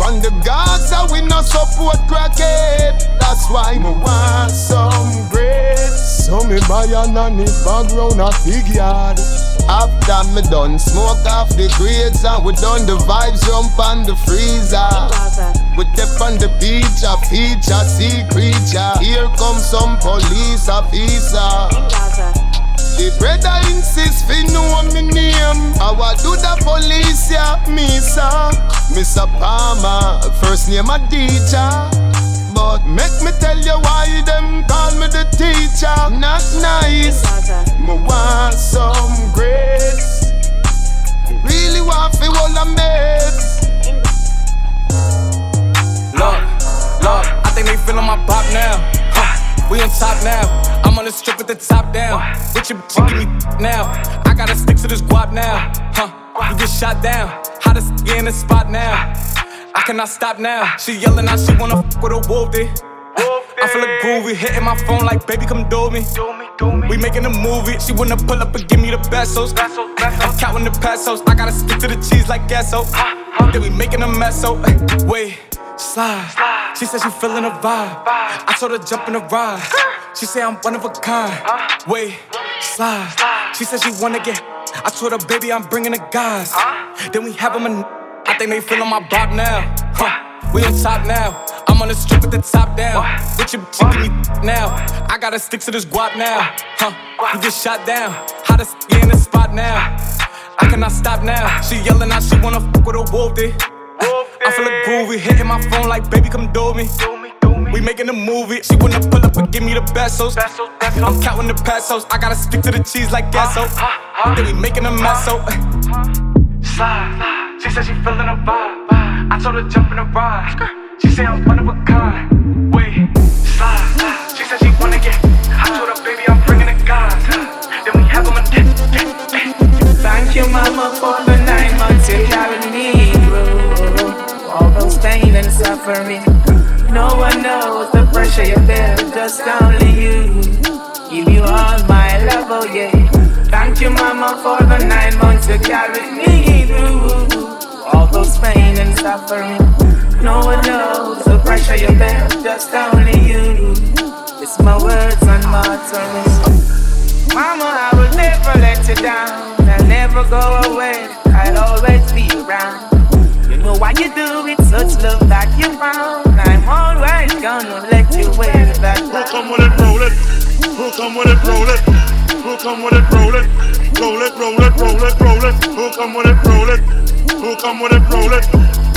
On the Gaza we no support crackhead. That's why me want some grades. So me buy a nanny bag round a big yard. After me done smoke off the grades and we done the vibes jump on the freezer. We step on the beach, a feature, sea creature. Here comes some police officer. The brother insist fi know me name. I do the police, yeah, me sir. Mr. Palmer, first name a teacher. But make me tell you why them call me the teacher. Not nice. Me want some grades. Really want fi all a meds. Look, look, I think they feeling my pop now. Huh, we on top now. I'm on the strip with the top down. With your bitch, give me now. I gotta stick to this guap now. Huh, you get shot down. Hottest get in the spot now. I cannot stop now. She yelling out, she wanna fuck with a wolf day. I feel a groovy, hitting my phone like, baby, come do me. We making a movie. She wanna pull up and give me the pesos. I'm counting the pesos. I gotta stick to the cheese like gasso. Then we making a mess, oh, so wait, slide. She said she feeling a vibe. I told her jump in the ride. She say I'm one of a kind. Wait, slide. She said she wanna get. I told her, baby, I'm bringing the guys. Then we have them a. I think they feeling my bop now. Huh. We on top now. I'm on the strip with the top down. With your bitch, me now. I gotta stick to this guap now. Huh? You get shot down. Hottest in the spot now. I cannot stop now. She yelling out, she wanna fuck with a wolf day. I feel a hitting my phone like, baby, come do me. We making a movie. She wanna pull up and give me the pesos. I'm counting the pesos. I gotta stick to the cheese like gasso. Then we making a mess, so. Slide. She said she feeling a vibe. I told her jump in the ride. She say I'm one of a kind. Wait, slide. She said she wanna get. I told her, baby, I'm bringing the guys. Then we have them a Thank you, mama, for the nine months you carried me those pain and suffering. No one knows the pressure you bear, just only you. Give you all my love, oh yeah. Thank you, mama, for the nine months you carried me through. All those pain and suffering. No one knows the pressure you bear, just only you. It's my words and mottos. Mama, I will never let you down. I'll never go away. I'll always be around. Know why you do it, such love that you found. I'm always gonna let you wear that. Who come with it, roll it? Who come with it, roll it? Who come with it, roll it? Roll it, roll it, roll it, roll it. Who come with it, roll it? Who come with it, roll it?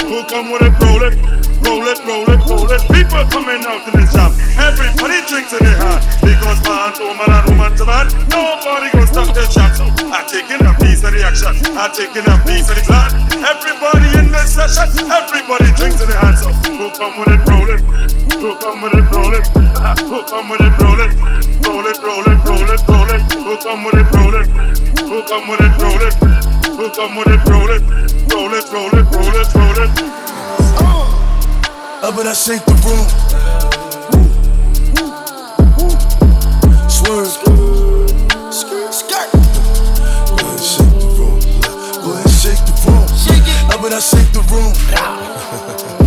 Who come with it, roll it? Roll it, roll it, roll it. People coming out in the shop. Everybody drinks in their hand. Because man to woman and woman to man, nobody gonna stop the shop. So I'm taking a piece of the action. I'm taking a piece of the plan. Everybody in this session, everybody drinks in their hands. So who come with it, roll it. Who come with it, roll it. Who come with it, roll it. Roll it, roll it, roll it, roll it. Who come with it, roll it. Who come with it, roll it. Who come with it, roll it. Roll it, roll it, roll it, roll it. Up and I shake the room. Swerve. Skirt. Go ahead, shake the room. Go ahead, shake the room. Up and I shake the room.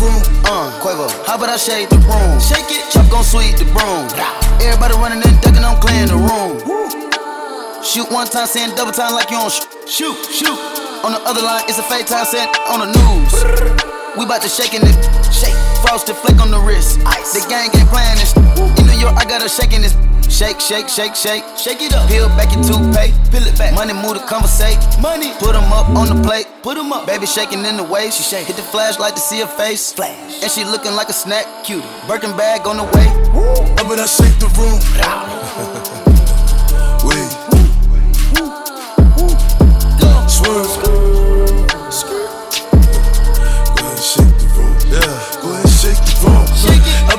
Room. Uh, Quavo, how about I shake the room? Shake it. Chop gon' sweep the broom. Everybody running and ducking, I'm clearing the room. Shoot one time, saying double time like you on sh- shoot, shoot. On the other line, it's a fake time, saying on the news. We bout to shake shaking it, shake. Frosted flick on the wrist. Ice. The gang ain't playing this. In New York, I got her shaking this. Shake, shake, shake, shake. Shake it up. Peel back your toothpaste. Peel it back. Money move to conversate. Money. Put 'em up on the plate. Put 'em up. Baby shaking in the way. She shake. Hit the flashlight to see her face. Flash. And she looking like a snack. Cutie. Birkin bag on the way. Up and I shake the room.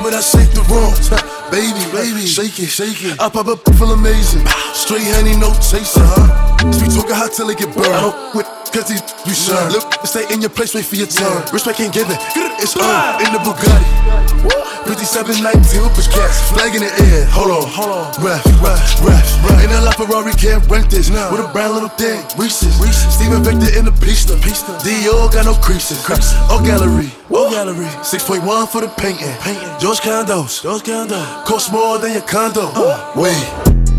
It. And I shake the room. Baby, baby, shake it, shake it. I pop up, feel amazing. Straight honey, no chaser, huh? Speak talking hot till it get burned. I don't quit, cause these you sure. Look, stay in your place, wait for your turn. Respect ain't given, it's on in the Bugatti. 5719 push cats, flag in the air. Hold on, hold on. Ref, ref, ref. Ain't a lot Ferrari can't rent this. Now with a brown little thing, Reese's. Steven Victor in the pista. Dior got no creases. Oh gallery, oh gallery. 6.1 for the painting. painting. George Condos, George Condos. Cost more than your condo. Wait.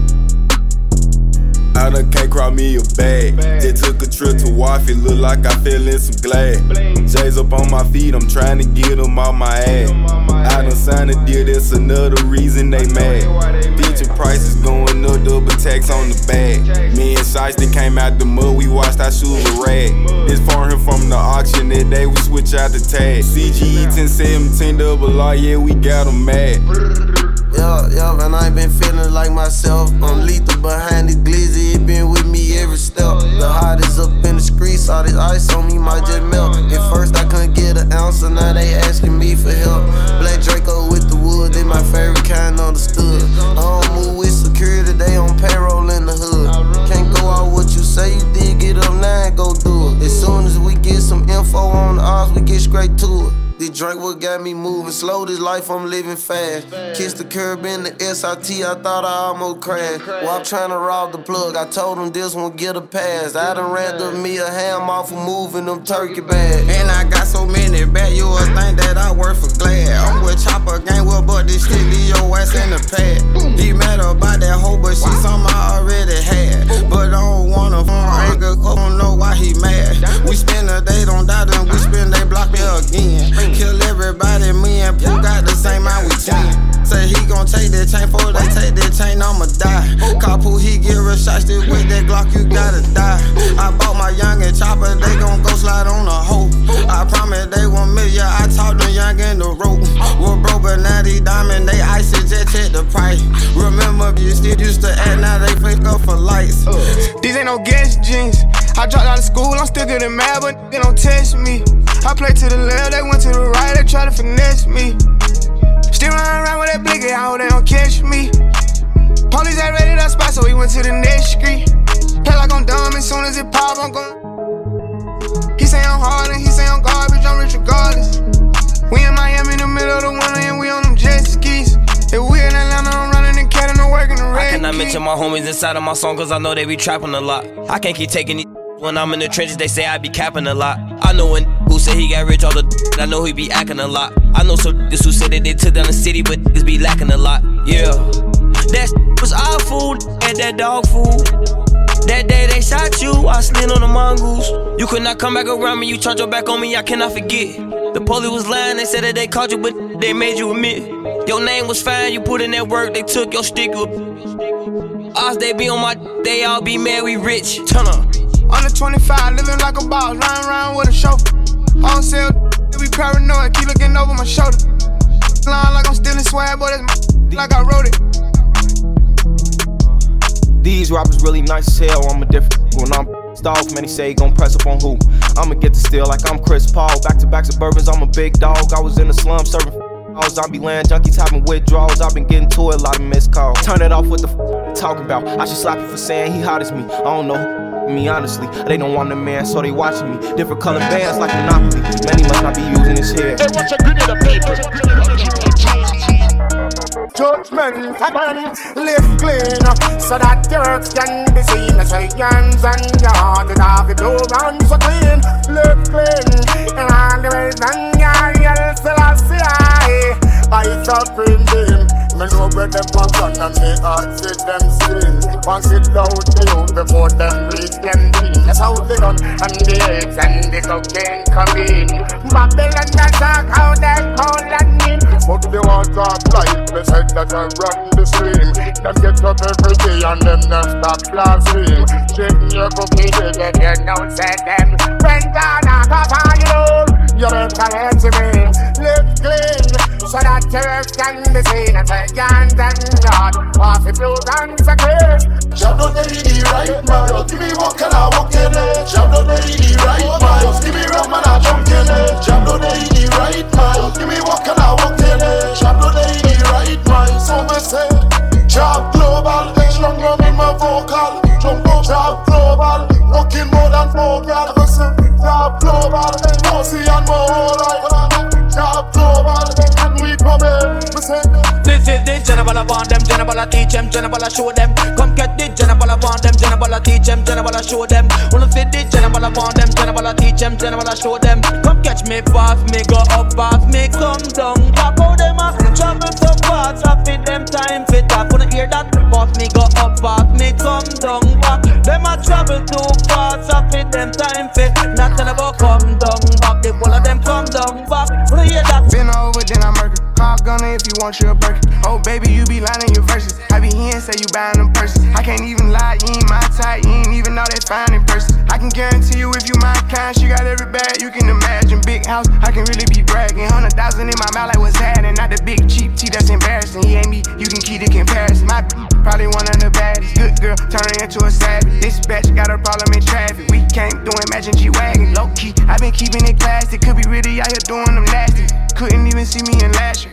I done can't cry me a bag. Just took a trip to Waffy, look like I fell in some glass. J's up on my feet, I'm trying to get them off my ass. I done signed a deal, that's another reason they mad. Picture prices going up, double tax on the bag. Me and Sice, they came out the mud, we watched our shoes with rag. This foreign from the auction, that day we switch out the tag. CGE 1017 double R, yeah, we got them mad. Yeah, yeah, and I ain't been feeling like myself. I'm lethal behind the glizzy, it been with me every step. The hottest up in the streets, all this ice on me might just melt. At first I couldn't get an ounce, so now they asking me for help. Black Draco with the wood, they my favorite kind understood. I don't move with security, they on payroll in the hood. Can't go out what you say you did, get up now and go do it. As soon as we get some info on the odds, we get straight to it. This drink what got me moving slow. This life I'm living fast. Kiss the curb in the SRT. I thought I almost crashed. While I'm trying to rob the plug, I told him this one get a pass. I done ran to me a ham off of moving them turkey bags. And I got so many bad, you would think that I work for Glad. I'm with Chopper Gang, well, but this shit leave your ass in the pad. He mad about that hoe, but she something I already had. But I don't wanna phone anger, I don't know why he mad. We spend a day on that, and we spend they block me again. Kill everybody, me and Pooh got the same mind we ten. Say he gon' take that chain for they take that chain, I'ma die. Call Pooh, he get real shots, still with that Glock, you gotta die. I bought my young and chopper, they gon' go slide on a hoe. I promise they want me, yeah, I talked to young in the rope. We're broke, but now these diamond, they ice it, just check the price. Remember, you still used to act, now they fake up for lights. These ain't no gas jeans. I dropped out of school, I'm still getting mad, but they don't test me. I play to the left, they went to the right, they try to finesse me. Still running around with that blicky, I hope they don't catch me. Police had raided our spot, so we went to the next street. Play like I'm dumb, as soon as it pop, I'm gon' He say I'm hard and he say I'm garbage, I'm rich regardless. We in Miami in the middle of the winter and we on them jet skis. If we in Atlanta, I'm running and catting and working the red. I cannot mention my homies inside of my song cause I know they be trapping a lot. I can't keep taking these when I'm in the trenches, they say I be capping a lot. I know when who say he got rich all the I know he be acting a lot. I know some who said that they took down the city, but niggas be lacking a lot. Yeah. That was our food and that dog food. That day they shot you, I slid on the mongoose. You could not come back around me, you turned your back on me, I cannot forget. The police was lying, they said that they caught you, but they made you admit. Your name was fine, you put in that work, they took your sticker. Us, they be on my, they all be mad, we rich. Turn up. Under 25, living like a boss, riding around with a chauffeur. On sale, they be paranoid, keep looking over my shoulder. Line like I'm stealing swag, but it's like I wrote it. These rappers really nice as hell, I'm a different when I'm off, man, he say gon' press up on who? I'ma get to steal like I'm Chris Paul. Back to back suburbans, I'm a big dog. I was in the slum serving Zombie land junkies having withdrawals. I've been getting to it, a lot of missed calls. Turn it off what the f- talking about. I should slap you for saying he hot as me. I don't know me honestly. They don't want the man, so they watching me. Different color bands like Monopoly. Many must not be using his head. Hey, watch a grenade paper judgment happen. Live clean so that your works can be seen. So your hands and your heart is have the blue run so clean. Live clean and all the ways and your yell still I see. I supreme being. Me know where them want run and me heart see them sin. Once it loud the youth before them reach them dream. That's how they done and the eggs and the cocaine come in. Babylon that's how they call and mean. But they want to life, they said that I run the stream. Them get up every day and them not stop blasting. Shaking your cookie, they get no say them. When down, I got on you, you better answer me. Live clean, so that earth can be seen. And take guns and yard, off if you clean. Jab not the right man, give me what can I walk in it. Jab not the right man, give me rum and I jump in it. Jab not the right man, give me what can I walk in it. No day the right mind, so me say Job global, strong rum in my vocal up, job global, working more than four gal Job global, pussy and more whole life Job global, and we come in, this is the general upon them, general I teach them, general I show them. Come get the general upon them, general I teach them, general I show them. Wanna fit the general upon them, general I teach them, general I show them. Come catch me path, me go up path, me come down. Back how them a travel so fast, I fit them time fit up. Wanna hear that? Path me go up path, me come down. Back them a travel too fast, I fit them time fit. Not tell about come down back, the whole of them come down back. Wanna hear that? Been over, then I murder. Call gunner if you want your burger. Oh, baby, you be lying your verses. I be here and say you buying them purses. I can't even lie, you ain't my type, you ain't even know that fine in person. I can guarantee you if you my kind, she got every bag you can imagine. Big house, I can really be bragging. Hundred thousand in my mouth, like what's happening? Not the big cheap tea that's embarrassing. He ain't me, you can keep the comparison. My probably one of the baddest. Good girl, turning into a savage. This bitch got a problem in traffic. We can't do Imagine G Wagon. Low key, i been keeping it classy. Could be really out here doing them nasty. Couldn't even see me in last year.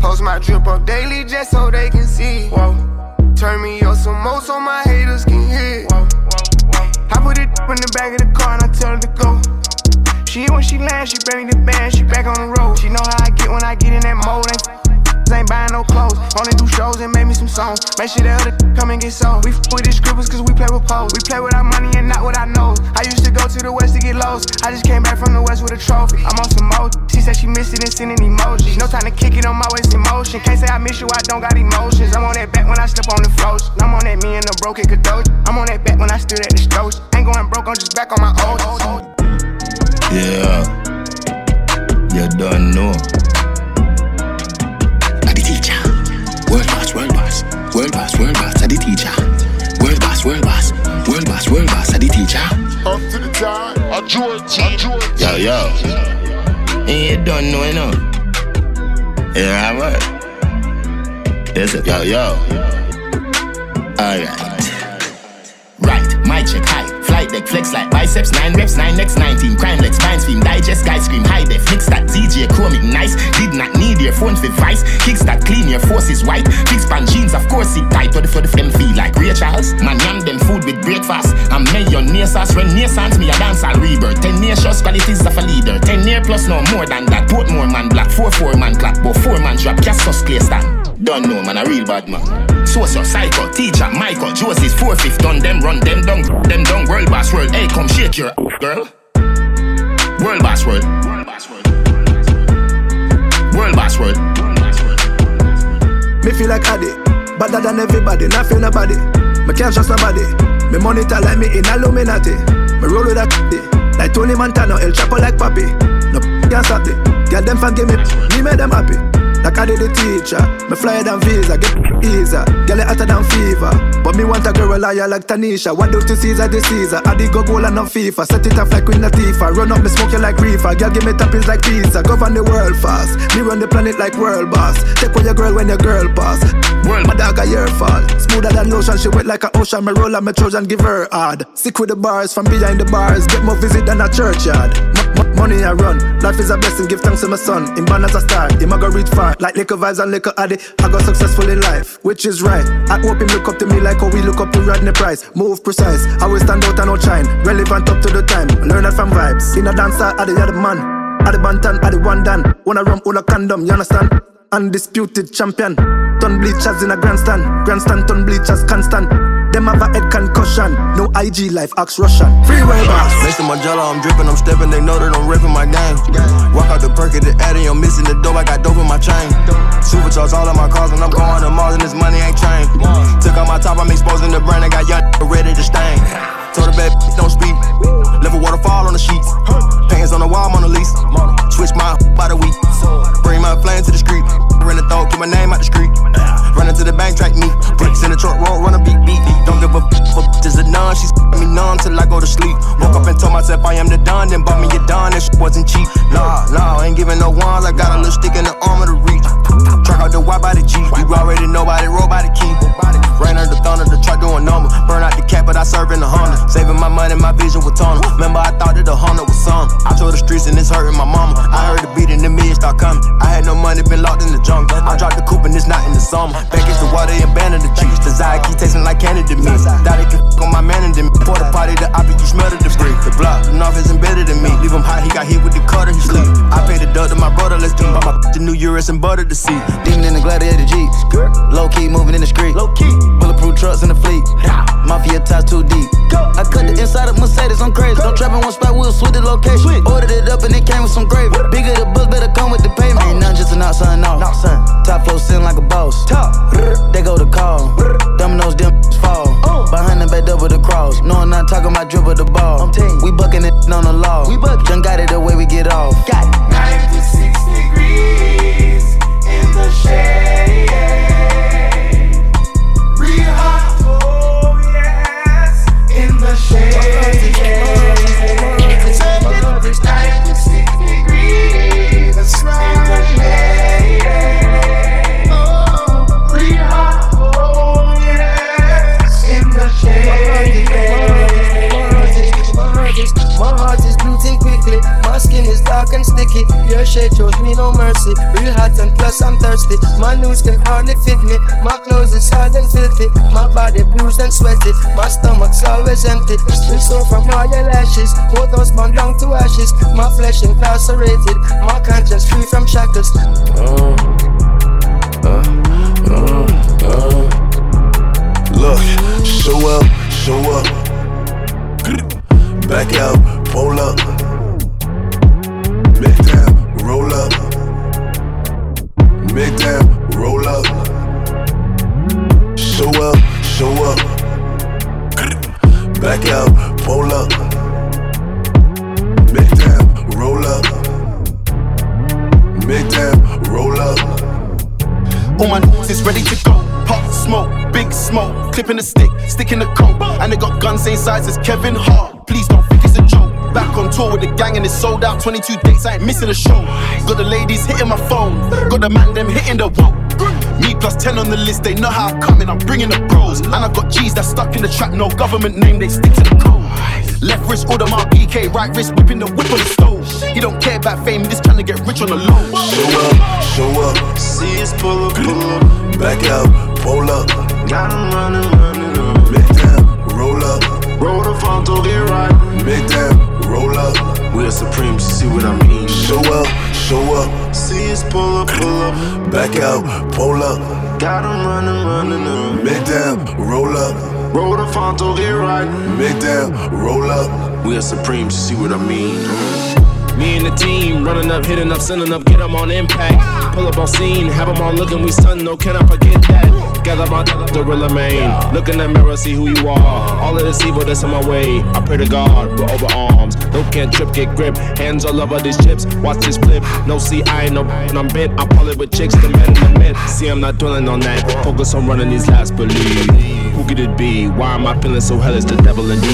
Post my drip up daily just so they can see. Whoa. Turn me up some more so my haters can hear. Whoa. I put it in the back of the car and I tell her to go. She when she lands, she bring me the band, she back on the road. She know how I get when I get in that mode. Ain't ain't buying no clothes. Only do shows and make me some songs. Make sure the other come and get sold. We f with the scribbles cause we play with poles. We play with our money and not what I know. I used to go to the west to get lost. I just came back from the west with a trophy. I'm on some mode. She said she missed it and sending emojis. No time to kick it on my waist in motion. Can't say I miss you, I don't got emotions. I'm on that back when I step on the floors. I'm on that me and the broken Kadoji. I'm on that back when I stood at the stores. Ain't going broke, I'm just back on my old. Yeah, you don't know. World boss, world boss, I the teacher. World boss, world boss, world boss, world boss, I the teacher. Up to the time, I George, I George. Yo, yo, and you don't know, you know. Yeah, what? Is it? Yo, yo. Alright. Right, my check high. Flight deck, flex like biceps, 9 reps, 9 next 19. Crime legs, spine stream, digest, guy scream, high def. Mix that DJ, chromic, nice. Did not need your phone for vice. Kicks that clean, your force is white. Big span jeans, of course, it tight. The for the fem feel like Ray Charles. Man, yam them food with breakfast. I'm mayonnaise renaissance, me a dance all rebirth. Ten years shows qualities of a leader. Ten year plus no more than that. Put more man black, four four man clap, but four man drop, cast us clear stand. Don't know man, a real bad man. Source psycho, teacher, Michael, Josie's four fifth done them, run them down, them down, world boss world. Hey, come shake your girl. World boss world. World boss world. Boss world. Me feel like Addy, better than everybody, not feel nobody. Me can't trust nobody. Me monitor like me in Illuminati. Me roll with that like Tony Montana, El Chapo like Papi. No can't stop it. Get them fan give me, me make them happy. Like I did the teacher, me fly than visa, get easier, get it hotter than fever. But me want a girl liar like Tanisha. What do to Caesar the Caesar? I did go goal and no FIFA. Set it off like Queen Latifah. Run up me smoking like reefer. Girl give me toppings like pizza. Govern the world fast. Me run the planet like world boss. Take away your girl when your girl pass. World my dog a your fall, Smoother than lotion, she wet like an ocean. Me roll on me Trojan, give her hard. Sick with the bars from behind the bars. Get more visit than a churchyard. M- m- money I run. Life is a blessing. Give thanks to my son. In born as a star. Him I go far. Like liquor vibes and liquor addy. I got successful in life, which is right. I hope him look up to me like how we look up to Rodney Price. Move precise. I will stand out and outshine. Relevant up to the time. Learn that from vibes. In a dancer, I the other man. I the bantan, I the one done. Wanna rum, wanna condom, you understand? Undisputed champion. Ton bleachers in a grandstand. Grandstand, ton bleachers constant. Them have a head concussion. No IG life, ask Russian. Freeway boss. To my jello, I'm dripping, I'm stepping. They know that I'm ripping my game. Walk out the perk at the Addy, I'm missing the dope. I got dope in my chain. Supercharged all of my cars, and I'm going to Mars, and this money ain't changed. Took out my top, I'm exposing the brand. I got young ready to stain. Told the bad don't speak. Level waterfall on the sheets. Pants on the wall, Mona Lisa. Switch my by the week. Bring my flame to the street. Run the throat, keep my name out the street. Running to the bank, track me. Bricks in the truck, roll, run a beat, beat. Don't give a for a none. She's me numb till I go to sleep. Woke up and told myself I am the done. Then bought me a done. That shit wasn't cheap. Nah, nah, ain't giving no ones. I got a little stick in the arm of the reach. Truck out the Y by the G. You already know by the roll by the key. Rain under the thunder, the truck doing normal. Burn out the cap, but I serve in the Honda. Saving my money, my vision was tunnel. Remember, I thought that the Honda was some. I told the streets and it's hurting my mama. I heard the beat and the millions start coming. I had no money, been locked in the jungle. I dropped the coupe and it's not in the summer. Package the water and banded the G's. Desire keep tasting like candy to me. Thought it could f on my man and then For the party, the opposite, you smell the debris. The block, the north is embedded in me. Leave him hot, he got hit with the cutter, he sleep. I paid the dub to my brother, let's do Buy my the new Urus and butter to see. Demon in the gladiator Jeep. Low key moving in the street. Low key. Bulletproof trucks in the fleet. Mafia ties too deep. I cut the inside of Mercedes, I'm crazy. Don't trap in one spot, we'll switch the location. Ordered it up and it came with some gravy. Bigger the bus, better come with the payment. Ain't nothing just an outside off. Top flow sitting like a boss. Top. They go to call. Dominoes, them fall. Oh. Behind the back double the cross. No, I'm not talking about dribble the ball. We bucking it on the law. We bucking. Done got it the way we get off. Got it. 96 degrees in the shade. Real hot, oh yes, in the shade. Right. Dark and sticky. Your shade shows me no mercy. Real hot and plus I'm thirsty. My news can hardly fit me. My clothes is hard and filthy. My body bruised and sweaty. My stomach's always empty. Still sore from your lashes. Both those burned down to ashes. My flesh incarcerated. My conscience free from shackles. Look, 22 dates, I ain't missing a show. Got the ladies hitting my phone, got the man them hitting the wall. Me plus 10 on the list, they know how I'm coming, I'm bringing the bros. And I've got G's that stuck in the trap, no government name, they stick to the code. Left wrist, order my BK, right wrist, whipping the whip on the stove. He don't care about fame, he just trying to get rich on the low. Show up, show up. See us pull up, pull up. Back out, pull up. Got 'em running, running, running. Mid down, roll up. Roll the Fonto, get right. Make that roll up. We're supreme, you see what I mean? Show up, show up. See us pull up, pull up. Back out, pull up. Got 'em running, running, running. Make that roll up. Roll the Fonto, get right. Make that roll up. We're supreme, you see what I mean? Me and the team running up, hitting up, sending up, get 'em on impact. Pull up on scene, have 'em all looking, we stun, no, oh, can I forget that? Gather my gorilla main, look in the mirror, see who you are. All of this evil that's in my way, I pray to God, we're over arms. No can't trip, get grip, hands all over these chips, watch this flip. No, see, I ain't no, I'm bent, I pull it with chicks, the man in the mid. See, I'm not dwelling on that, focus on running these last, believe. Who could it be? Why am I feeling so hellish, the devil indeed?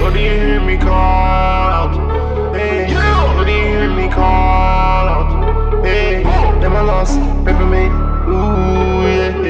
Don't you hear me call out? You hear me call out? Hey, them I lost, pepper me. Ooh, yeah,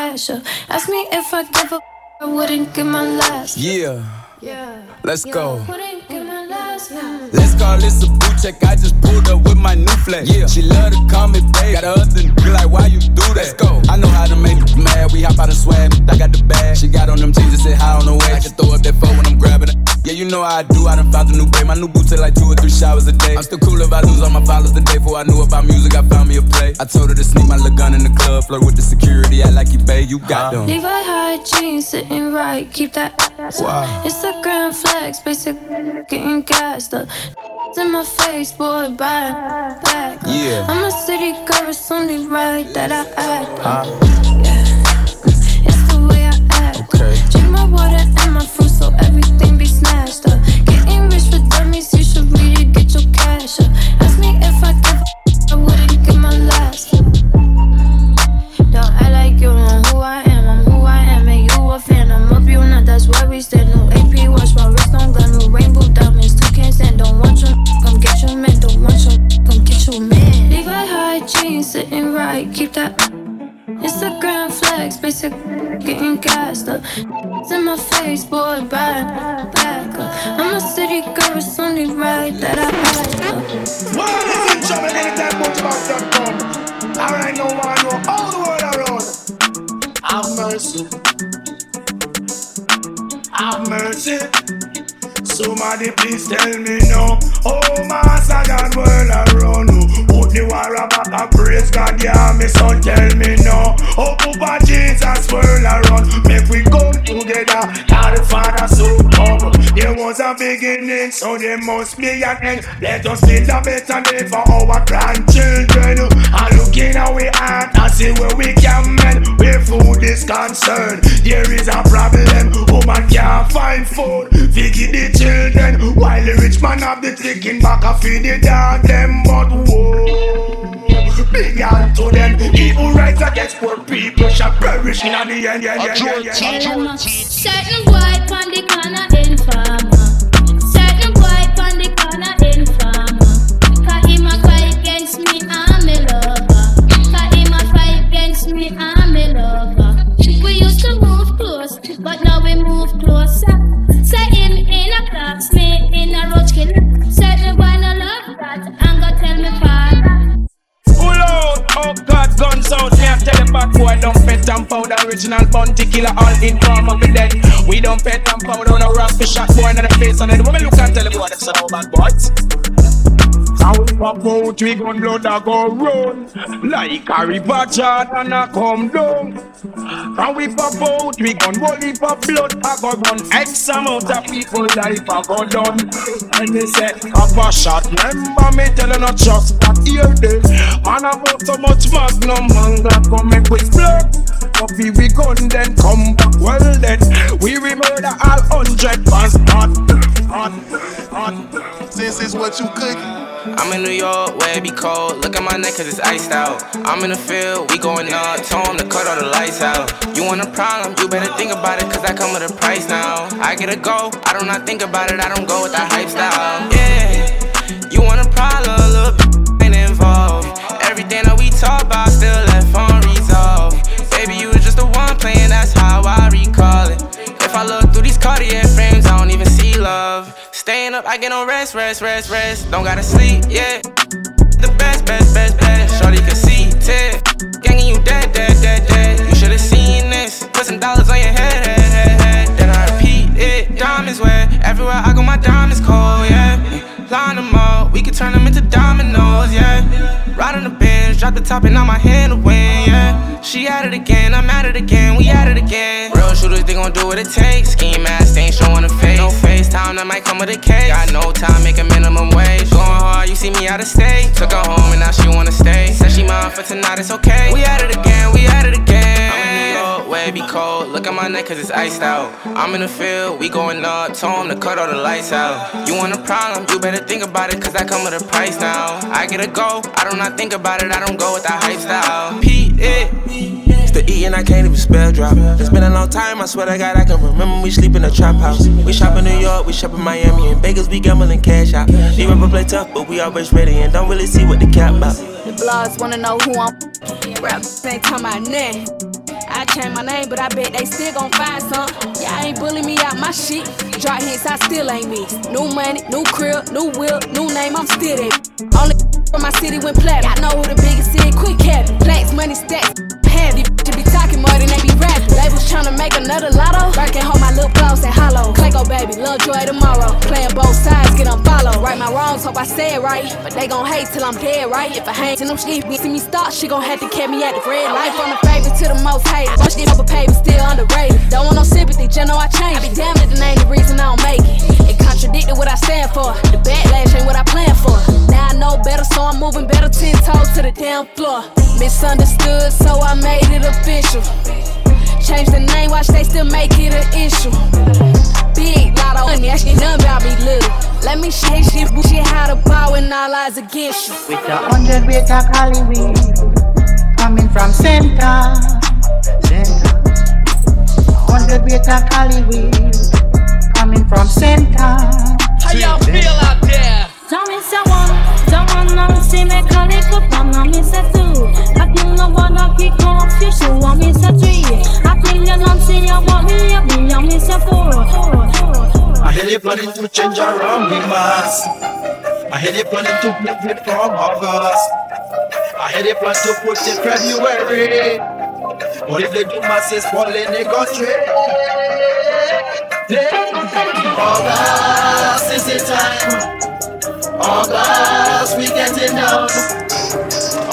up. Ask me if I give up, I wouldn't give my last. Yeah, Yeah. let's go. Wouldn't give my last. Mm. Let's call this a boot check. I just pulled up with my new flex. Yeah, she love to call me babe. Got her husband be like, why you do that? Let's go. I know how to make you mad. We hop out and swag. I got the bag. She got on them jeans and said hi on the way. I can throw up that phone when I'm grabbing it. Yeah, you know how I do. I done found a new babe. My new boots take like two or three showers a day. I'm still cool if I lose all my followers the day before I knew about music. I found me a play. I told her to sneak my little gun in the club. Flirt with the security. I like you, babe. You got uh-huh. them. Levi high jeans sitting right, keep that ass Wow. up. Instagram flex, basic getting gassed up. In my face, boy, buying back. up. Yeah. I'm a city girl, it's only right that I act. Huh? It's the way I act. Okay. Drink my water and my fruit so everything be snatched up. Getting rich for dummies, you should read it, get your cash up. Ask me if I give a I wouldn't give my last. Don't act like you know who I am. I'm who I am, and you a fan. I'm up, you not. That's where we stand. No AP watch, my wrist on gun. No rainbow diamonds. Two can't stand. Don't want you. Come get your man. Don't want you. Come get your man. Levi high jeans sitting right. Keep that. Instagram flex, basic getting gassed up. It's in my face, boy, bad, back up. I'm a city girl, it's only right that I act up. Ladies and gentlemen, anytime much about that come. Alright, no one know all the world around. Have mercy. Have mercy. Somebody please tell me now. Oh, Master God, world around. The war back and praise God, yeah, me son, tell me now. Oh, Papa Jesus, world around. Make we come together. God the Father so come. There was a beginning, so there must be an end. Let us build a better day for our grandchildren. And look in our heart and see where we can mend. Where food is concerned, there is a problem. Woman can't find food. Feed the children while the rich man have the taking back and feed the dog them. But whoa. Big out to them, evil rights against poor people shall perish in the end. Yeah, yeah, yeah, yeah. Certain boy on the corner informer. Certain boy on the corner informer. Cause him a fight against me, I'm a lover. Cause him a fight against me, I'm a lover. We used to move close, but now we move closer. Say him in a class, me in a roach killer. Out, oh God, guns out. Me I tell the bad boy, don't pet and powder. Original bounty killer, all in form of me dead. We don't pet and powder, no rap for shot boy in the face. And then when me look and tell the boy, that's a no bad boys. How we pop out, we gun blood a go run Like a river Jordan a come down. How we pop out, we gun bully for blood a go run. X amount of people life a go done And they say, have a shot. Remember me telling not just that here day Man about so much magnum man that come make we explode But we gun then come back. Well then We we murder all hundred bastard. Hot, hot. This is what you cooking. I'm in New York where it be cold. Look at my neck cause it's iced out. I'm in the field, we going up. Tell 'em to cut all the lights out. You want a problem, you better think about it cause I come with a price now. I get a go, I do not think about it, I don't go with that hype style. Yeah, you want a problem, little b- ain't involved. Everything that we talk about still left unresolved. Baby, you was just the one playing, that's how I recall it. Up, I get no rest, rest, rest, rest. Don't gotta sleep, yeah. The best, best, best, best. Shorty can see it. Gangin' you dead, dead, dead, dead. You should've seen this. Put some dollars on your head, head, head, head. Then I repeat it. Diamonds wet. Everywhere I go, my diamonds cold, yeah. Line them up, we can turn them into dominoes, yeah. Ride on the bench, drop the top and on my hand to win, yeah. She at it again, I'm at it again, we at it again. Real shooters, they gon' do what it takes. Scheme mask, they ain't showing a face. No FaceTime, that might come with a case. Got no time, make a minimum wage. Going hard, you see me out of state. Took her home and now she wanna stay. Said she mine for tonight, it's okay. We at it again, we at it again. I'm in New York, where be cold. Look at my neck cause it's iced out. I'm in the field, we going up. Told 'em to cut all the lights out. You want a problem, you better think about it cause I come with a price now. I get a go, I don't not think about it, I don't go with that hype style. Pete it. It's the E and I can't even spell drop. It's been a long time, I swear to God, I can remember we sleep in a trap house. We shop in New York, we shop in Miami, and Vegas, we gambling cash out. They rapper play tough, but we always ready and don't really see what the cap about. The blogs wanna know who I'm. Rap ain't come my name. I changed my name, but I bet they still gon' find some. Y'all ain't bullying me out my shit. Drop hits, I still ain't me. New money, new crib, new wheel, new name, I'm still that. Only from my city went platinum. Y'all know who the biggest is, quick cabin. Plaques, money stacks. Heavy to be talking more than they be rapping. Labels tryna make another lotto. Working hold my little blouse and hollow. Clayco baby, love joy tomorrow. Playing both sides, get unfollowed. Right my wrongs, hope I say it right. But they gon' hate till I'm dead, right? If I hang to them shit, see me start, she gon' have to catch me at the red light. From the favorite to the most hated. Bunch these overpaid, but still underrated. Don't want no sympathy, just know I changed. I be damned if the ain't the reason I don't make it. It contradicted what I stand for. The backlash ain't what I plan for. Now I know better, so I'm moving better. Ten toes to the damn floor. Misunderstood, so I made it official. Change the name, watch they still make it an issue. Big lot of money, that shit none about me little. Let me shake shit, shit how to bow when all eyes against you. With a hundred weight of Hollywood coming from center, center. Hundred weight of Hollywood coming from center. How y'all feel out there? Tell me say one, tell one now see me call it up and now me say two. I think no one a kick off you, so I me say three. I think you not see your body, you be me say four. I hear you planning to change around the mass. I hear you planning to flip it from August. I hear you plan to put it February. But if they do masses falling, they go straight. August is the time. August, we getting down.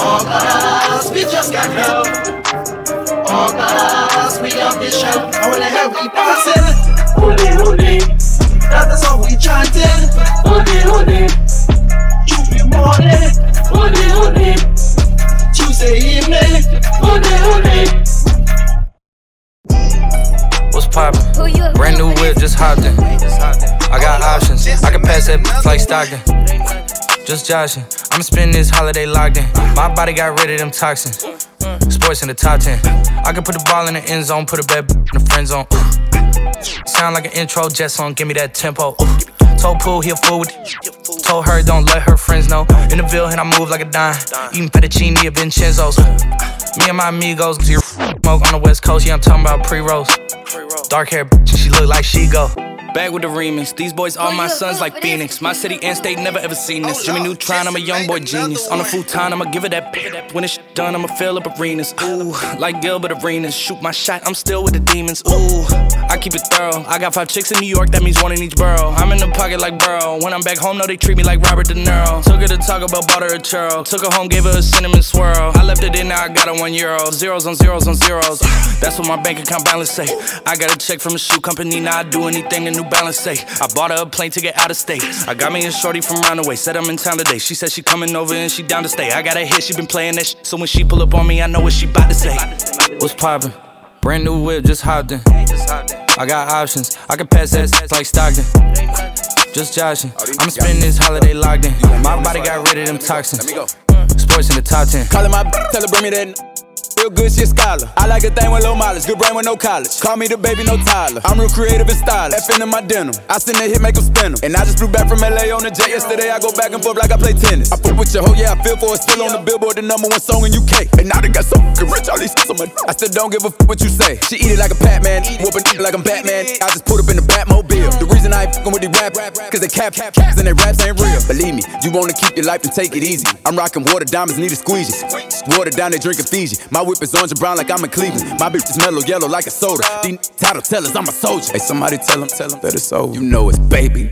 August, we just got help. August, we have the show. I wanna have we passing. Holy, holy. That's the song we chanting. Holy, holy. Tuesday morning. Holy, holy. Tuesday evening. Holy, holy. What's poppin'? Brand new whip, just hopped in. I got options. I can pass that like Stockton. Just joshing. I'ma spend this holiday locked in. My body got rid of them toxins. SportsCenter top 10. I can put the ball in the end zone, put a bad in the friend zone. Sound like an intro jet song, give me that tempo. Told Pooh he a fool with it. Told her don't let her friends know. In the Ville and I move like a dime. Eating fettuccine at Vincenzo's. Me and my amigos, your smoke on the west coast. Yeah, I'm talking about pre-rolls. Dark hair, bitch, she look like she go. Back with the remix. These boys are my sons like Phoenix. My city and state never ever seen this. Jimmy Neutron, I'm a young boy genius. On a futon, I'ma give it that. When it's done, I'ma fill up arenas. Ooh, like Gilbert Arenas. Shoot my shot, I'm still with the demons. Ooh, I keep it thorough. I got five chicks in New York, that means one in each borough. I'm in the pocket like Burrow. When I'm back home, no, they treat me like Robert De Niro. Took her to Taco Bell, bought her a churro. Took her home, gave her a cinnamon swirl. I left it in, now I got her one euro. Zeros on zeros on zeros. That's what my bank account balance say. I got a check from a shoe company, now I do anything the New Balance say. I bought her a plane ticket out of state. I got me a shorty from Roundaway, said I'm in town today. She said she coming over and she down to stay. I got a hit, she been playing that shit. So when she pull up on me, I know what she bout to say. What's poppin'? Brand new whip, just hopped in. I got options, I can pass that like Stockton. just joshing. I'ma spend this holiday locked in. My body got rid of them toxins. SportsCenter top 10. Calling my tell her bring me that. Real good shit scholar. I like a thing with low mileage, good brain with no college. Call me the baby, no Tyler. I'm real creative and stylish. F in my denim. I send a hit, make them spin them. And I just flew back from LA on the jet yesterday. I go back and forth like I play tennis. I fuck with your hoe, yeah, I feel for it. Still on the billboard, the number one song in UK. And now they got so rich, all these on my. I still don't give a fuck what you say. She eat it like a Batman, whooping like I'm Batman. I just put up in the Batmobile. The ain't fucking with these rap, cause they cap, cap, caps and they raps ain't real. Believe me, you wanna keep your life and take it easy. I'm rocking water diamonds, need a squeegee. Water down, they drinking Fiji. My whip is orange and brown like I'm in Cleveland. My bitch is mellow yellow like a soda. These title tellers, I'm a soldier. Hey, somebody tell him, tell him that it's over. You know it's baby.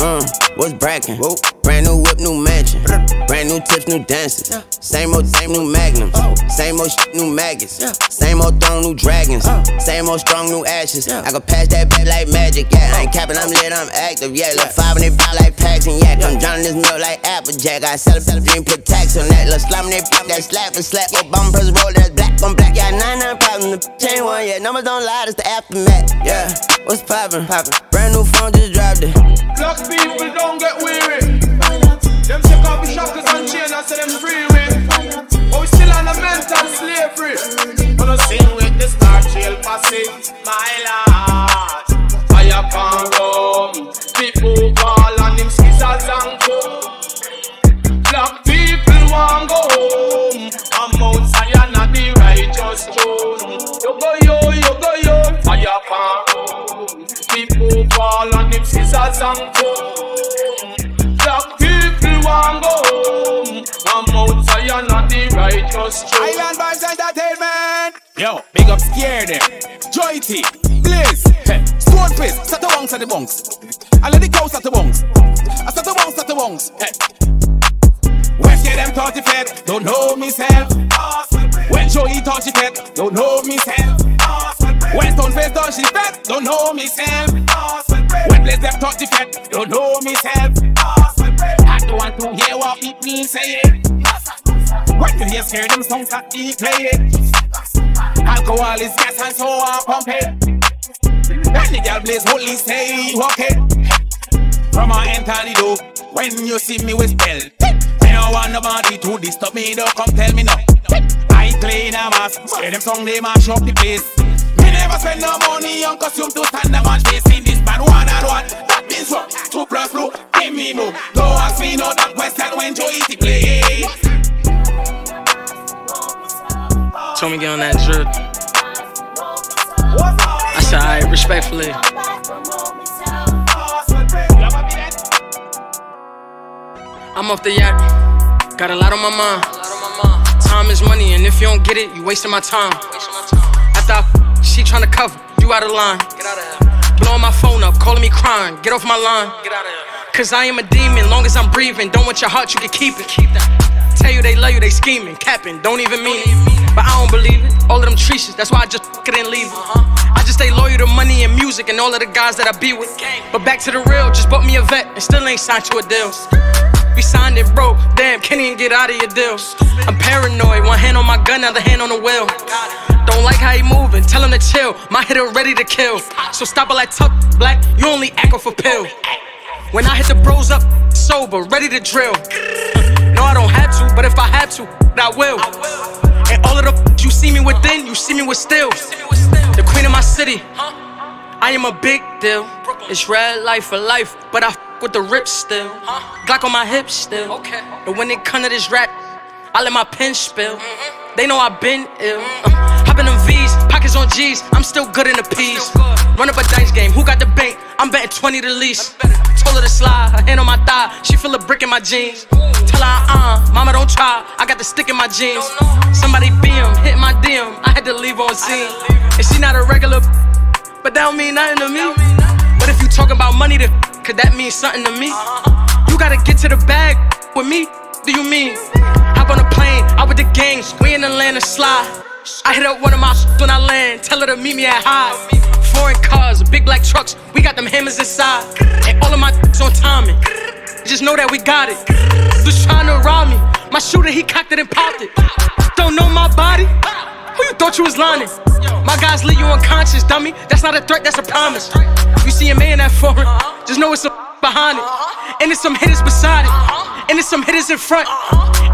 Uh, what's brackin'? Brand new whip, new mansion. Brand new tips, new dances. Same old, same new magnums. Oh. Same old shit, new maggots. Same old throne, new dragons. Uh. Same old strong, new ashes. I can pass that back like magic. Yeah, I ain't oh. capping, I'm lit, I'm active. Yeah, look five and they bout like packs and yak. I'm drowning this milk like Applejack. I sell a dream, put tax on that. Look slime, they pop that slap and slap. Obama press roll, that's black on black. Yeah, nine nine problems. The chain one, yeah. Numbers don't lie, it's the aftermath. Yeah, what's poppin'? Poppin'. Brand new phone, just dropped it people don't get weary. Them take off the shackles and chain and say them free with. But we still on a mental slavery. Gonna sing with the star jail posse, my lord. Fire can rum, people call on him scissors and come. Black people want go home. I'm Mount Zion at the righteous throne. You go yo, you go yo, fire rum. People call on him scissors and come. righteous truth. Island Vibes Entertainment. Yo, big up scare them. Joie T, Blaze, hey. Stoneface, set the wongs at the bunks. I let the cows at the bunks. I set the wongs at the bunks. Hey. When get them touch fed, don't know myself. When Joey touch it don't know myself. When Stoneface touch it fed, don't know myself. When Blaze them it fed, don't know myself. I don't want to hear what people say. When you hear scare them songs that he play it? Alcohol is gas and so I pump it And the girl blaze holy say okay From enter the door When you see me with spell I don't want nobody to disturb me Don't come tell me no I clean a mask Scare them song they mash up the place Me never spend no money on costume to stand on face In this band one and one That means what? Two plus blue Give me more Don't ask me no that question when Joey play told me get on that drip. I said, respectfully. I'm off the yacht, got a lot on my mind. Time is money, and if you don't get it, you wasting my time. After I, she tryna cover, you out of line. Blowing my phone up, calling me crying, get off my line. Cause I am a demon, long as I'm breathing. Don't want your heart, you can keep it. Keep that. Tell you they love you, they scheming, capping, don't even mean it. But I don't believe it. All of them treaches, that's why I just couldn't leave it. I just stay loyal to money and music and all of the guys that I be with. But back to the real, just bought me a vet and still ain't signed to a deal. We signed it, bro. Damn, can't even get out of your deal. I'm paranoid, one hand on my gun, other hand on the wheel. Don't like how he moving, tell him to chill. My hitter ready to kill. So stop all that tough black, you only echo for pill. When I hit the bros up, sober, ready to drill. No, I don't have to, but if I have to, I will. And all of the you see me within, you see me with still. The queen of my city. I am a big deal. It's red life for life, but I with the rip still. Glock on my hips still. Okay. But when it come to this rap, I let my pen spill. They know I've been ill. Uh, hop in them V's, pockets on G's. I'm still good in the P's. Run up a dice game. Who got the bank? I'm betting 20 to least. Told her to slide, her hand on my thigh. She feel a brick in my jeans. Tell her, uh, mama don't try. I got the stick in my jeans. Somebody beam, hit my DM. I had to leave on scene. And she not a regular, but that don't mean nothing to me. But if you talk about money, to, could that mean something to me? You gotta get to the bag with me. Do you mean? Hop on a plane, out with the gang, we in Atlanta slide. I hit up one of my when I land, tell her to meet me at high. Foreign cars, big black trucks, we got them hammers inside. And all of my on timing. Just know that we got it. Just trying to rob me. My shooter, he cocked it and popped it. Don't know my body? Who you thought you was lying? My guys leave you unconscious, dummy. That's not a threat, that's a promise. You see a man that foreign, just know it's a behind it. And there's some hitters beside it. And there's some hitters in front.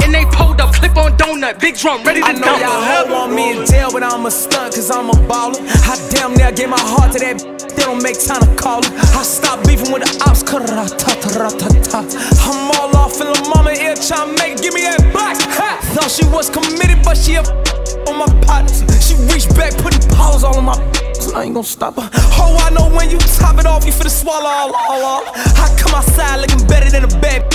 And they pulled up, clip on donut, big drum, ready to I know dump. y'all want me in jail, but I'm a stunt, cause I'm a baller. I damn near gave my heart to that. They don't make time to call it. I stop beefing with the ops. ka-ra-ta-ta-ra-ta-ta. I'm all off in the mama ear to make it. Give me that box. Ha! Thought she was committed, but she a on my partners. She reached back, putting paws all on my. I ain't gonna stop her. Oh, I know when you top it off, you finna swallow all, all, all. I come outside looking better than a bad.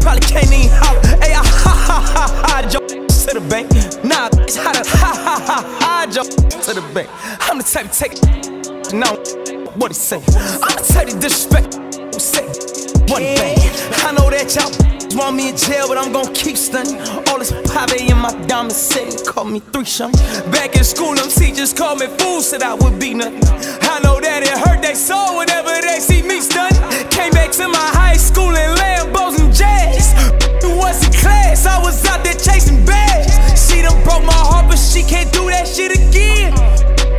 Probably can't even holler. Hey, I ha ha ha ha, Joe to the bank. Nah, it's how to ha ha ha ha, Joe to the bank. I'm the type to take. Now, what he say? I'm the type to disrespect. Say, he bang. I know that y'all want me in jail, but I'm gonna keep stunning. All this pave in my diamond city, call me three shun. Back in school, them teachers called me fool, said I would be nothing. I know that it hurt they soul whenever they see me stunning. Came back to my high school in Lambos and jazz. It wasn't class, I was out there chasing bags. Done broke my heart, but she can't do that shit again.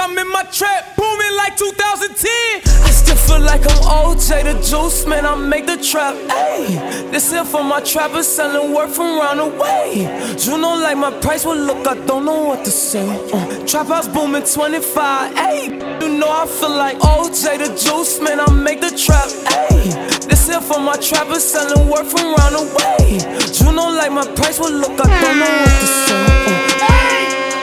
I'm in my trap, booming like 2010. I still feel like I'm OJ da Juiceman. I make the trap. Ayy, this here for my trappers selling work from round the way. You know, like my price will look, I don't know what to say. Uh, trap house booming 25. Ayy, you know I feel like OJ the Juice, man. I make the trap. Ayy, this here for my trappers selling work from round the way. You know, like my price will look, I don't know what to say. Uh,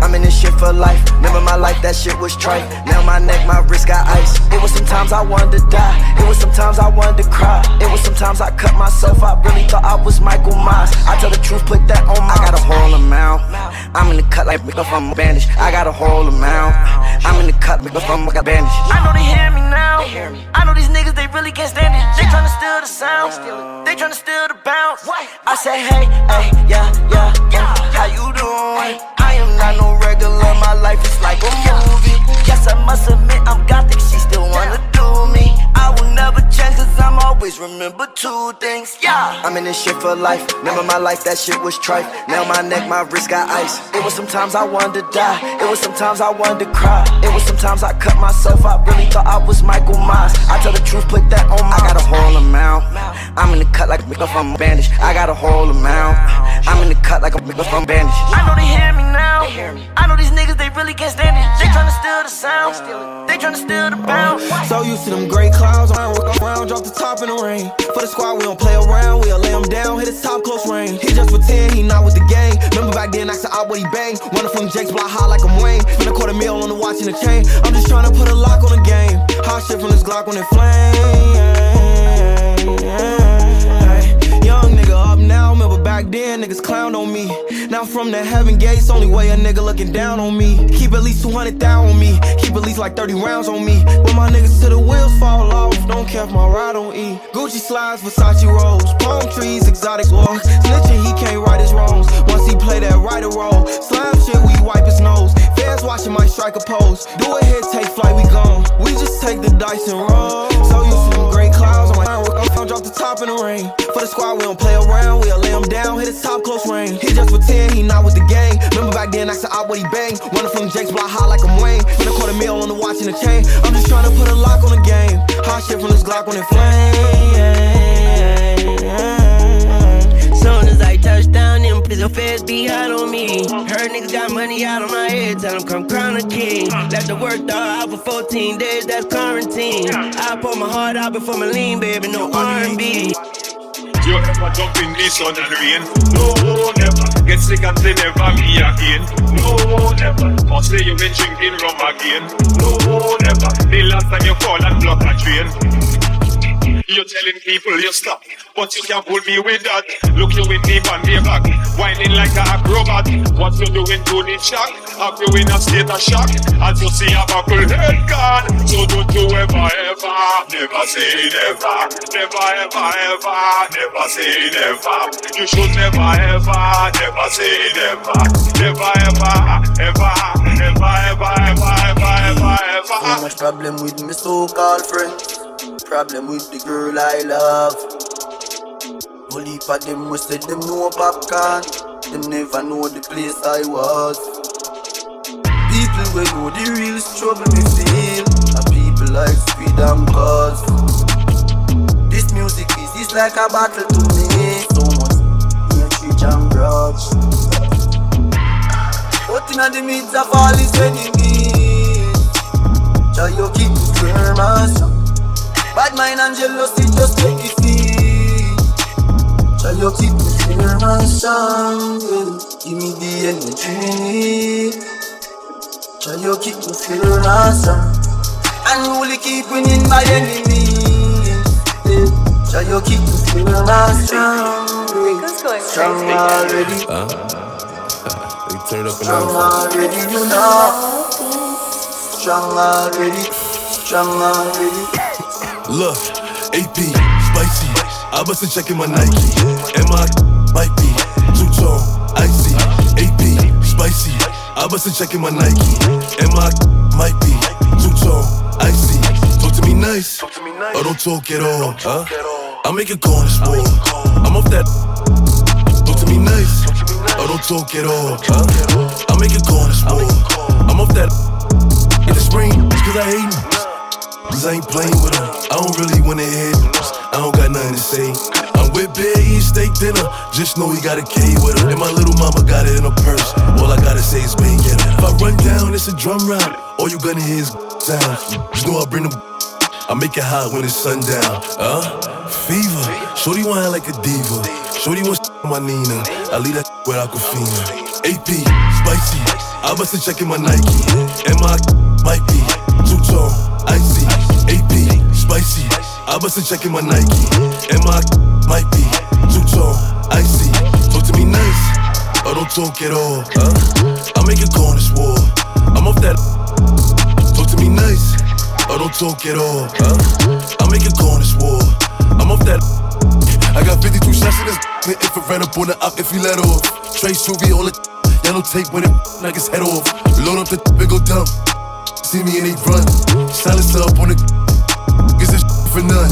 I'm in for life. Remember my life, that shit was trite. Now my neck, my wrist got ice. It was sometimes I wanted to die. It was sometimes I wanted to cry. It was sometimes I cut myself. I really thought I was Michael Myers. I tell the truth, put that on my. I got a whole amount. I'm in the cut like make up from a bandage. I got a whole amount. I'm in the cut, make up from a bandage. I know they hear me now. I know these niggas, they really can't stand it. They tryna steal the sound. They tryna steal the bounce. I say, hey, hey, yeah, yeah, yeah. How you doing? I am not no regular. My life is like a movie. Yes, I must admit I'm gothic. She still wanna do me. I will never change cause I'm always remember two things. Yeah. I'm in this shit for life. Remember my life, that shit was trite. Now my neck, my wrist got ice. It was sometimes I wanted to die. It was sometimes I wanted to cry. It was sometimes I cut myself. I really thought I was Michael Myers. I tell the truth, put that on my. I got a whole amount. I'm in the cut like make up from a bandage. I got a whole amount. I'm in the cut like a make up from a bandage. I know they hear me now. I know these niggas, they really can't stand it. They tryna steal the sound. They tryna steal the bounce. So used to them gray clouds, I work around, drop the top in the rain. For the squad, we don't play around, we'll lay him down, hit his top close range. He just pretend he not with the gang. Remember back then, I said out what he bang. Running from Jake's block high like I'm Wayne. Spend a quarter meal on the watch and the chain. I'm just trying to put a lock on the game. Hot shit from this Glock when it flame. Young nigga up now, remember back then, niggas clown on me. Now from the heaven gates, only way a nigga looking down on me. Keep at least 200 down on me. Keep at least like 30 rounds on me. When my niggas to the wheels fall off, don't care if my ride on E. Gucci slides, Versace rolls, palm trees, exotic walks. Snitching, he can't right his wrongs. Once he play that right or roll, slime shit, we wipe his nose. Fans watching my strike a pose. Do a hit, take flight, we gone. We just take the dice and roll. So you I'm drop the top in the rain. For the squad, we don't play around, we'll lay him down, hit his top close range. He just pretend he not with the gang. Remember back then, I said out what he bang. Running from Jake's block high like I'm Wayne. Spend a quarter meal on the watch and the chain. I'm just trying to put a lock on the game. Hot shit from this Glock on it flame. Soon I touch down, them prison feds be hot on me. Heard niggas got money out of my head, tell them come crown a king. Left the work dog out for 14 days, that's quarantine. I pour my heart out before my lean, baby, no R&B. You ever jump in the sun and rain? No, never. Get sick and say never me again. No, never. Or say you been drinking rum again. No, never. The last time you fall and block a train. You're telling people you stop, but you can't pull me with that. Look you in deep and way back, whining like an acrobat. What you doing to the shock? Have you in a state of shock? As you see a buckle head gone, so don't you ever, ever, never say never, never, ever, ever, never say never. You should never, ever, never say never, never, ever, ever, never, ever, ever, ever, ever, ever. So much problem with me so-called friends. Problem with the girl I love. Only for them we said them know popcorn. Them never know the place I was. People we know the real struggle we feel. And people like speed and cause. This music is, is like a battle to me. So much hatred and grudge. But in the midst of all his enemies, Try you keep it firm and strong. Bad mind and jealousy just make it feel. Try you keep me firm and strong. yeah. Give me the energy me need. Try you keep me firm and strong. And only keep winning my enemies. yeah. Try you keep me firm and strong. yeah. Strong already. They turn up Strong already, you know. Strong already. Strong already. Look, AP, spicy. I must have checking my Nike. And my might be two tone, icy. AP, spicy. I must have checking my Nike. And my might be two tone, icy. Talk to me nice, or oh, don't talk at all. Huh? I make go on the sport. I'm off that. Talk to me nice, or oh, don't talk at all. Huh? I make go on the sport. I'm off that. In the spring, it's cause I hate me. Cause I ain't playing with her. I don't really wanna hear news. I don't got nothing to say. I'm with Bear eating steak dinner. Just know he got a K with her. And my little mama got it in her purse. All I gotta say is bang it. If I run down, it's a drum round. All you gonna hear is sounds. Just know I bring them. I make it hot when it's sundown. Huh? Fever. Shorty want her like a diva. Shorty wants my Nina. I leave that with Aquafina. AP, spicy. I must have checking my Nike. And my might be two tone, icy. AP, spicy. I must have checking my Nike. And my might be two tone, icy. Talk to me nice, or don't talk at all. Huh? I make on this war. I'm off that. Talk to me nice, or don't talk at all. Huh? I make on this war. I'm off that. I got 52 shots in this. If it ran up on the up, if he let off. Trey Shuby, all the yellow tape when it knock his head off. Load up the big go dump. See me and they run. Silence up on the. Is this for none?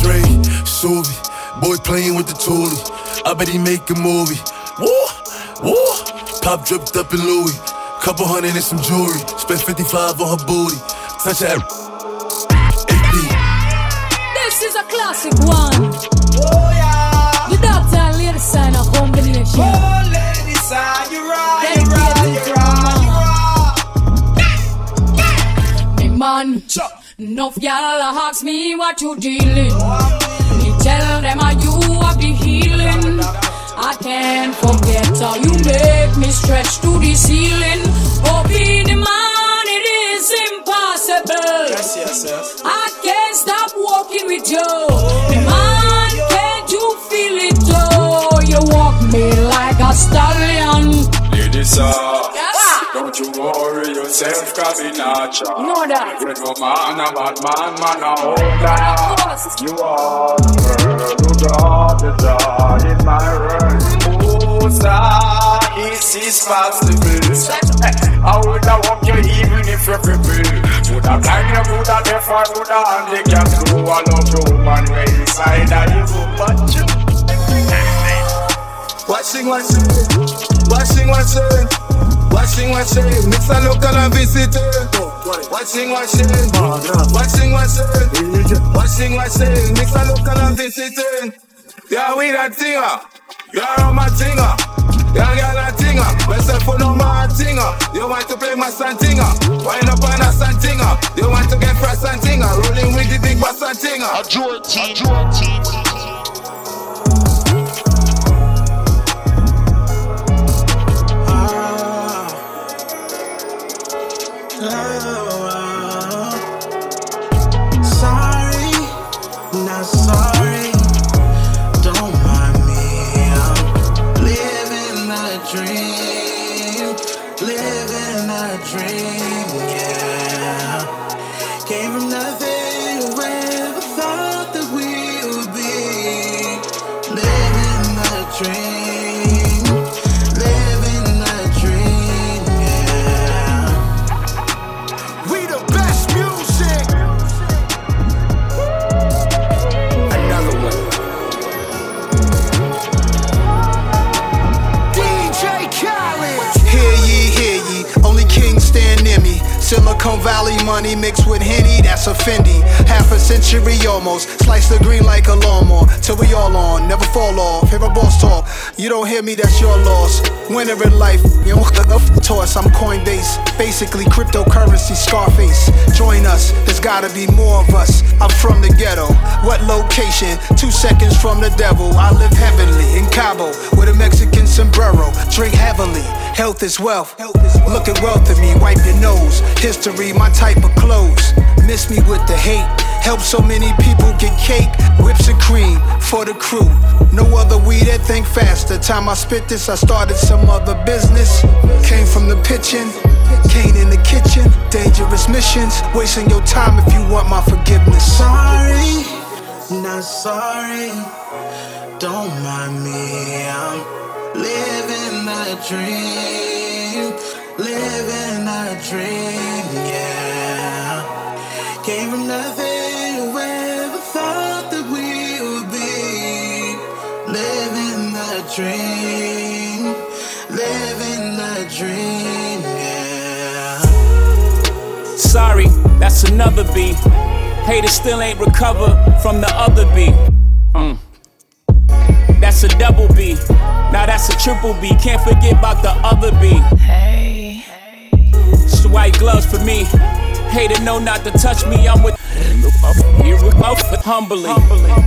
Trey, Shuby, boy playing with the toolie. I bet he make a movie. Woo, woo. Pop dripped up in Louis. Couple hundred and some jewelry. Spent 55 on her booty. Touch that. This is a classic one. Oh yeah. The doctor and lady sign a combination. Oh right, you man, enough y'all ask me what you dealing. Me tell them how you are the healing. I can't forget how you make me stretch to the ceiling. Oh, be the man, it is impossible. Yes, yes, yes. I can't stop walking with you. The man, can't you feel it? Oh, you walk me like a stallion. Ladies, uh, Yes. Don't you worry yourself, cause it not cha. Know that. When no man a bad man, man a holder. You are the girl who got the joy in my world. Oh, sir, this is possible. I would have walked you even if you're crippled. Would have blind you, would have deaf, I would have handicapped you. I love you, man, where inside of you, but you. Watching, watching, watching, watching, watching, watching. Mix a local and visit. Watching, watching, watching, watching, watching, watching. Mix a local and visiting. Yeah, we that thinger. You're on my thinger. Yeah, girl, a thinger. Myself for no more thinger. You want to play my santinger. Wind up on a santinger. You want to get fresh santinger. Rolling with the big bass santinger. A Jorty, a Jorty. Sorry, not sorry. Silicon Valley money mixed with Henny, that's a Fendi. Half a century almost. Slice the green like a lawnmower. Till we all on, never fall off. Hear a boss talk. You don't hear me, that's your loss. Winner in life, you don't toss. I'm Coinbase. Basically, cryptocurrency, Scarface. Join us, there's gotta be more of us. I'm from the ghetto. What location? Two seconds from the devil. I live heavenly in Cabo with a Mexican sombrero. Drink heavily, health is wealth. Look at wealth in me, wipe your nose. History, my type of clothes. Miss me with the hate. Help so many people get cake, whips and cream for the crew. No other weed that think faster. Time I spit this, I started some other business. Came from the pitching, Kane in the kitchen. Dangerous missions, wasting your time if you want my forgiveness. Sorry, not sorry. Don't mind me, I'm living the dream. Living a dream, yeah. Came from nothing, whoever thought that we would be. Living the dream, living the dream, yeah. Sorry, that's another B. Haters still ain't recovered from the other B. Mm. That's a double B. Now that's a triple B. Can't forget about the other B. Hey. It's the white gloves for me. Hater know not to touch me. I'm with humbly.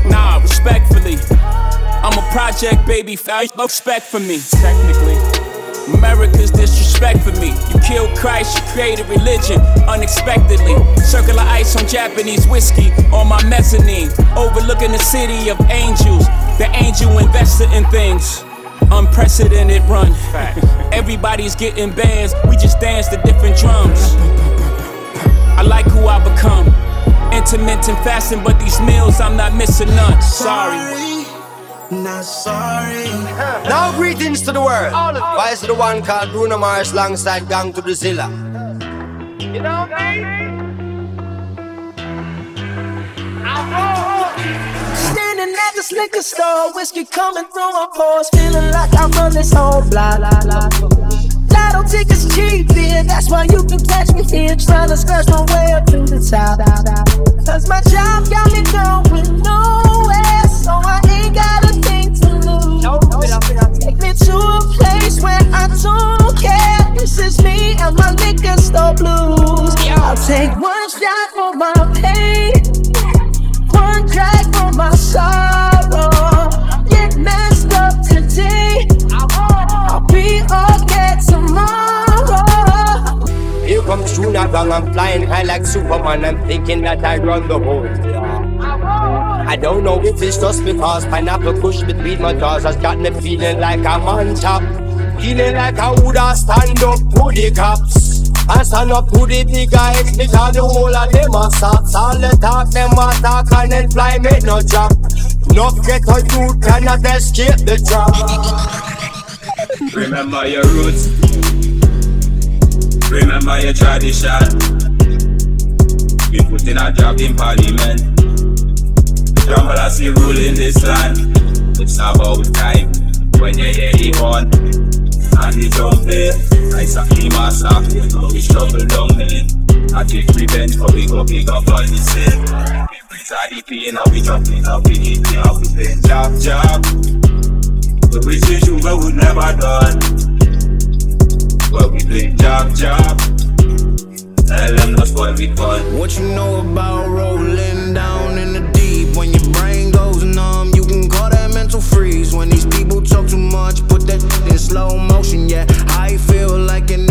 Nah, respectfully. I'm a project baby. Foul Respect for me. Technically. America's disrespect for me. You killed Christ, you created religion unexpectedly. Circular ice on Japanese whiskey on my mezzanine. Overlooking the city of angels. The angel invested in things. Unprecedented run. Everybody's getting bands, we just dance to different drums. I like who I become. Intermittent fasting, but these meals I'm not missing none. Sorry. Not sorry. Now greetings to the world. Why is it the one called Bruno Mars alongside Gong to the Zilla? You know what i me? Standing at this liquor store, whiskey coming through my pores, feeling like I run this whole blah blah blah. Lotto tickets cheap, yeah, that's why you can catch me here, trying to scratch my way up to the top. Cause my job got me going nowhere, so I ain't got a thing to lose. Take me to a place where I don't care. This is me and my liquor store blues. I'll take one shot for my pain, one drag for my sorrow. Get messed up today, I'll be okay tomorrow. Comes Junior Gong, I'm flying high like Superman. I'm thinking that I run the whole I don't know if it's just because pineapple push between my jaws has got me feeling like I'm on top. Feeling like I woulda stand up to the cops. I stand up to the big guys because the whole of them are sots. All the talk, them a talk and then fly me no drop. No get a youth cannot escape the trap. Remember your roots. Remember your tradition. We put in a job in parliament. Jungle as we rule in this land. It's about time the master, we struggle there. I take revenge, but we go pick up all the sin. We are the pain, and we jumping up, we hit me up, we play job, job. But we say sugar would never done. But we play job, job. Tell them not spoil we fun. What you know about rolling down in the deep? When your brain goes numb, you can call that mental freeze. When these people talk too much, put that in slow motion. Yeah, I feel like an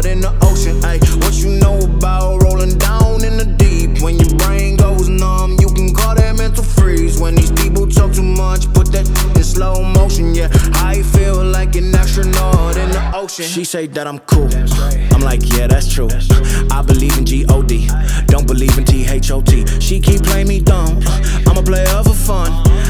astronaut in the ocean. Ay, what you know about rolling down in the deep? When your brain goes numb, you can call that mental freeze. When these people talk too much, put that in slow motion. Yeah, I feel like an astronaut in the ocean. She say that I'm cool. I'm like, yeah, that's true. I believe in G-O-D, don't believe in T-H-O-T. She keep playing me dumb. I'm a player for fun.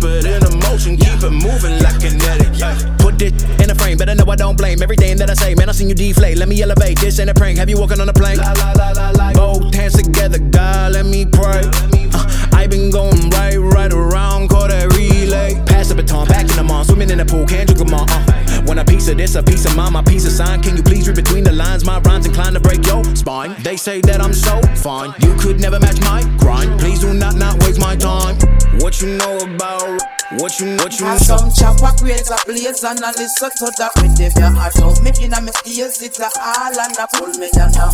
keep it in a motion, keep it moving like kinetic. Put it in a frame, better know I don't blame everything that I say. Man, I seen you deflate, let me elevate. This ain't a prank, have you walking on a plane? Both hands together, God, let me pray. Uh, I been going right, right around, call that relay. Pass the baton, back in the mall, swimming in the pool, can't drink them all. Uh when a piece of this, a piece of mine, my piece of sign. Can you please read between the lines? My rhymes inclined to break your spine. They say that I'm so fine, you could never match my grind. Please do not not waste my time. What you know about? What you what you know? Some chopper creates a blaze and a listen to that with them. Yeah, I don't me in a ears, it's a all and a pull me down. Yeah.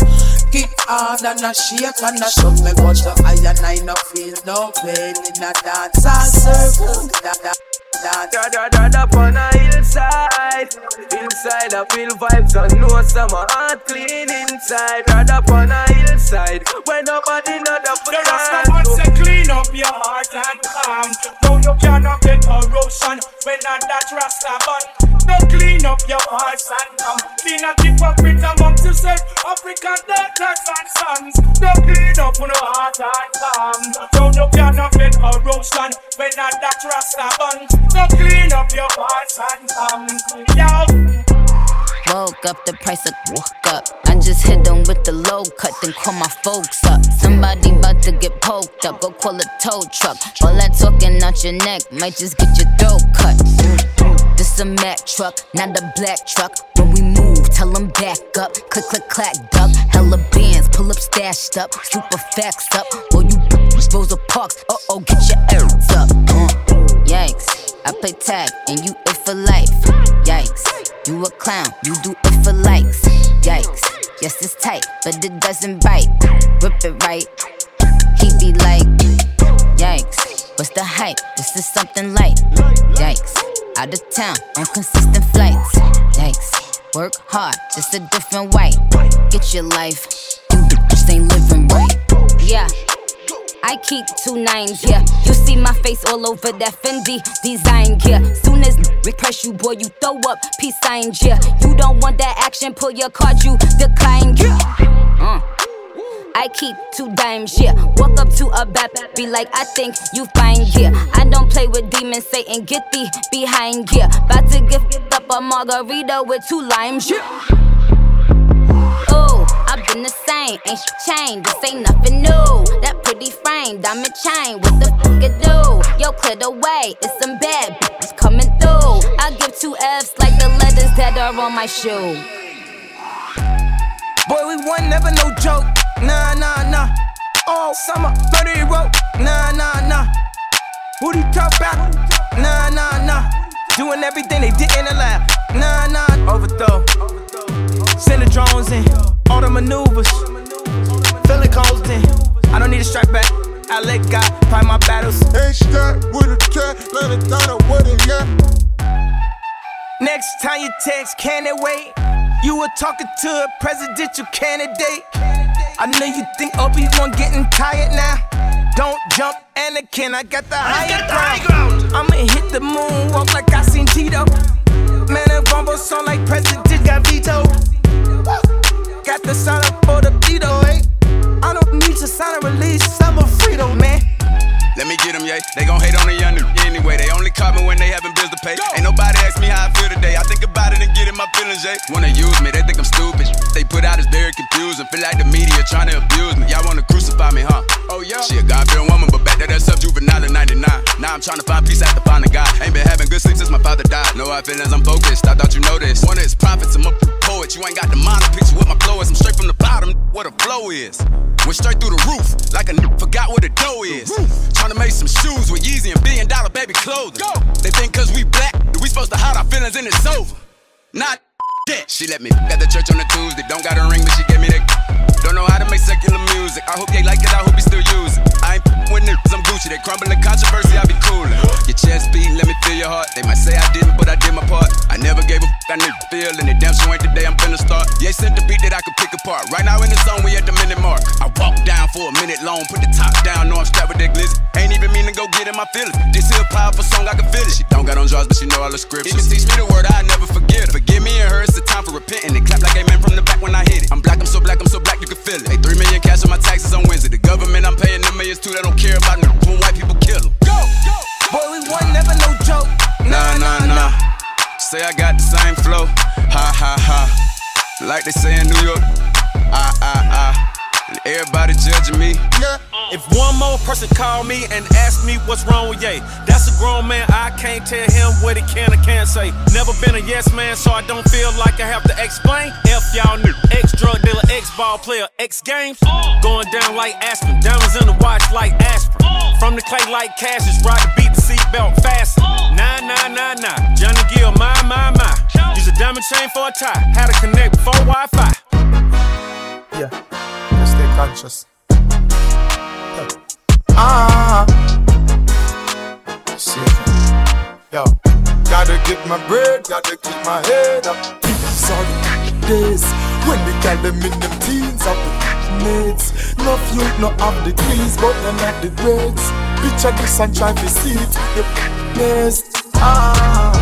Get hard and a shake and a shove me, but the I and I no feel no pain in a dance circle. Da, da, da, da, da, da, da, on a hillside. Inside I feel vibes and know some heart clean inside. Da, da, on a hillside. When nobody know the The Rasta say clean up your heart and calm. No, you cannot get corrosion when not that Rasta but no clean up your heart and calm. Clean up with amongst yourself. African daughters and sons. No clean up on your heart and calm. No, you cannot get corrosion when not that Rasta but no clean up your heart and calm. Yo. Woke up, the price of woke up. I just hit them with the low cut, then call my folks up. Somebody about to get poked up, go call a tow truck. All that talking out your neck might just get your throat cut. This a Mack truck, not a black truck. When we move, tell them back up. Click, click, clack, duck. Hella bands, pull up, stashed up. Super facts up. Or you Rosa Parks, uh oh, get your errands up. Yikes, I play tag and you it for life. Yikes, you a clown, you do it for likes. Yikes, yes it's tight, but it doesn't bite. Rip it right, he be like, yikes, what's the hype? This is something light. Yikes, out of town on consistent flights. Yikes, work hard, just a different way. Get your life, you just ain't living right. Yeah. I keep two nines, yeah. You see my face all over that Fendi design, yeah. Soon as we press you, boy, you throw up peace signs, yeah. You don't want that action, pull your card, you decline, yeah. Uh. I keep two dimes, yeah. Walk up to a bap, be like, I think you fine, yeah. I don't play with demons, Satan, get thee behind, yeah. About to gift up a margarita with two limes, yeah. The same, ain't shit changed. This ain't nothing new. That pretty frame, diamond chain, what the fuck it do? Yo, clear the way, it's some bad bitches coming through. I give two F's like the letters that are on my shoe. Boy, we won, never no joke. Nah, nah, nah. All summer, 30 rope. Nah, nah, nah. Who you talk about? Nah, nah, nah. Doing everything they didn't allow. Nah, nah. Overthrow. Send the drones in. All the maneuvers. Feeling cold in. I don't need a strike back. I let God fight my battles. Ain't strapped with a cat, let it down with it, yeah. Next time you text, can it wait? You were talking to a presidential candidate. I know you think Obi-Wan getting tired now. Don't jump, Anakin, I got the higher ground. I'ma hit the moon, walk like I seen Tito. Man, a rumble song like President got veto. Got the sign up for the veto, eh? I don't need to sign a release, I'm a freedom, man. Let me get them, yeah. They gon' hate on the young anyway. They only call me when they having bills to pay. Ain't nobody ask me how I feel today. I think about it and get in my feelings, yeah. Wanna use me, they think I'm stupid. They put out is very confusing. Feel like the media trying to abuse me. Y'all wanna crucify me, huh? Oh, yeah. She a God fearing woman, but back there that's up juvenile in 99. Now I'm trying to find peace after finding God. Ain't been having good sleep since my father died. No hard feelings, I'm focused. I thought you know this. One is profits, I'm a poet. You ain't got the mind picture what my flow is. I'm straight from the bottom, what a flow is. Went straight through the roof, like a n- forgot what a dough is. Trying to make some shoes with Yeezy and billion dollar baby clothing. Go. They think cause we black, we supposed to hide our feelings and it's over. Not. She let me at the church on a Tuesday. Don't got a ring, but she gave me that. Don't know how to make secular music. I hope they like it, I hope you still use it. I ain't with niggas, I'm Gucci. They crumbling controversy, I be coolin'. Your chest beating, let me feel your heart. They might say I didn't, but I did my part. I never gave a f- I nigga feel, and they damn sure ain't the day I'm finna start. Yeah, sent the beat that I could pick apart. Right now in the zone, we at the minute mark. I walk down for a minute long, put the top down, know I'm strapped with that glizzy. Ain't even mean to go get in my feelings. This here a powerful song, I can feel it. She don't got on draws, but she know all the scriptures. Even teach me the word, I never forget her. Forgive me and her, it's the time for repenting. They clap like amen from the back when I hit it. I'm black, I'm so black, I'm so black, you can feel it. Hey, three million cash on my taxes on Wednesday. The government, I'm paying them millions too, they don't care about niggas when white people kill them. Go, go, Boy, we won, never no joke. Nah, nah, nah. Say I got the same flow. Ha, ha, ha. Like they say in New York. Ah, ah, ah. And everybody judging me. Yeah. If one more person call me and ask me what's wrong with Ye, that's a grown man. I can't tell him what he can or can't say. Never been a yes man, so I don't feel like I have to explain. F y'all new ex drug dealer, ex ball player, X games. Going down like Aspen, diamonds in the watch like aspirin. From the clay like Cassius, ride the beat the seatbelt fast. Nah, nah, nah, nah. Johnny Gill, my, my, my. Use a diamond chain for a tie. Had to connect before Wi Fi. Yeah, just stay conscious. Ah, shit. Yo, gotta get my bread, gotta keep my head up. Sorry, days when they got them in them teens up with mates. No youth, no have degrees, but them not the grades. Picture this and try to see it. The best. Ah,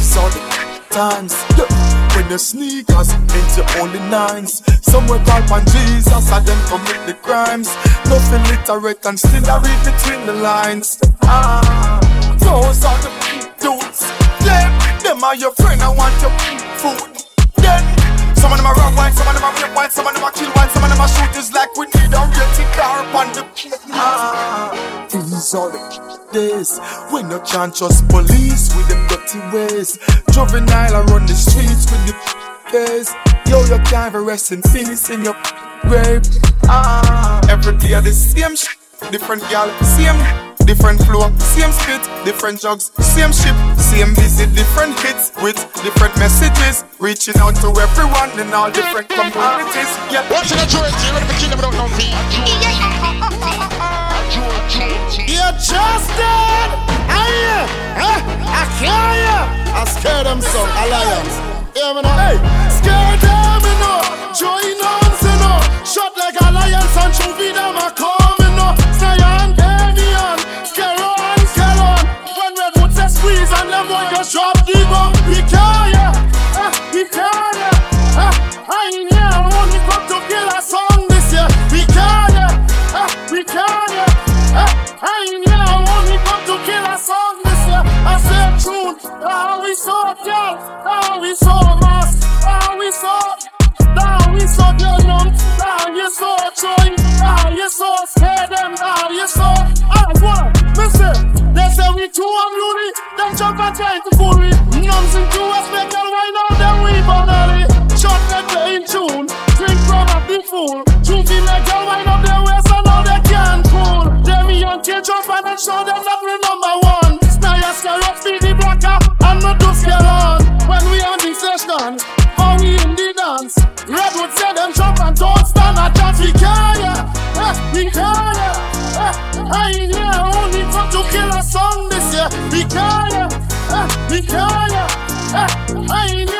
sorry, times. Yeah. When the sneakers ain't your only nines. Somewhere called on Jesus, I them commit the crimes. Nothing literate and still I read between the lines. Ah, those are the dudes. Them, them are your friend, I want your food. Some of them are wrong white, some of them are rape white, some of them are kill white, some of them are shooters like we need a rated car upon the Ah, these are the days when you can't trust police with them dirty ways. Juvenile I run the streets with the case. Yo, you can't rest in peace in your grave. Ah, every day the same sh- different gal, same different flow, same spit, different jugs, same ship, same visit, different hits with different messages, reaching out to everyone in all different communities. Yeah, watching the joint, you're gonna be killing without no fee. You're trusted. I am. I can't hear. I scare them so. Alliance. Hear me now. Hey, scare them, you know. Join arms, you know. Shot like alliance and true freedom are coming, we saw mass. Ah, we saw. Ah, we saw girl. Ah, you saw joy. Scare them. Ah, you saw. Ah, what? Listen. They say we too unruly. Them jump and try to fool me. Numbs in two aspect and why now them we banally. Shot them in tune. Drink from a fool. True female girl wind up their waist and now they can't cool. Them young kid jump and then show them that we number one. Snare scare up feed the session, we in the dance. Redwood say them jump and don't stand a chance. We can't, yeah. Eh, we can't, yeah. Eh, I ain't here only come to kill a song this year. We can't, yeah. Eh, we can't, yeah. I ain't here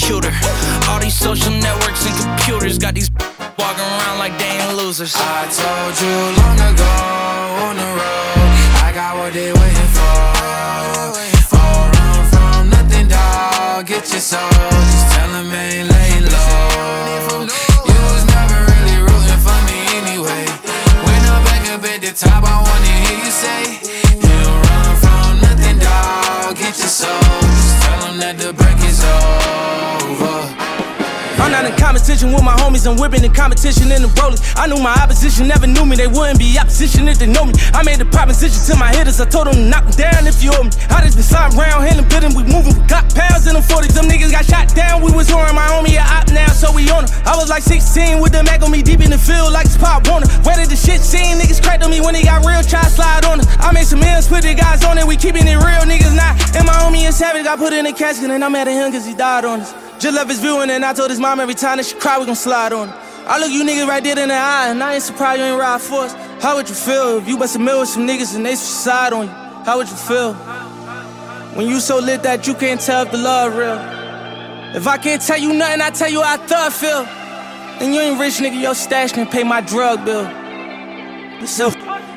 cuter. All these social networks and computers got these walking around like they ain't losers. I told you long ago on the road, I got what they waiting for. All run from nothing, dog. Get your soul, just tell them ain't laying low. You was never really rooting for me anyway. When I'm back up at the top, I wanna hear you say, don't run from nothing, dog. Get your soul, just tell that the break is over. I'm not in competition with my homies, I'm whipping in competition in the rollies. I knew my opposition never knew me, they wouldn't be opposition if they know me. I made the proposition to my hitters, I told them to knock them down if you owe me. I just been sliding around, handling building, we moving, we got pounds in them 40s. Them niggas got shot down, we was on my homie a op now, so we on 'em. I was like 16 with the Mac on me deep in the field like it's Pop Warner. Where did the shit seen? Niggas cracked on me when they got real, try slide on it. I made some ends, put the guys on it, we keeping it real, niggas not. And my homie is savage, got put in a casket and I'm mad at him cause he died on us. Just left his viewing and I told his mom every time that she cry, we gon' slide on it. I look you niggas right there in the eye and I ain't surprised you ain't ride for us. How would you feel if you bust a mill with some niggas and they suicide on you? How would you feel? When you so lit that you can't tell if the love real. If I can't tell you nothing, I tell you how I thought feel. And you ain't rich, nigga, your stash can pay my drug bill. So,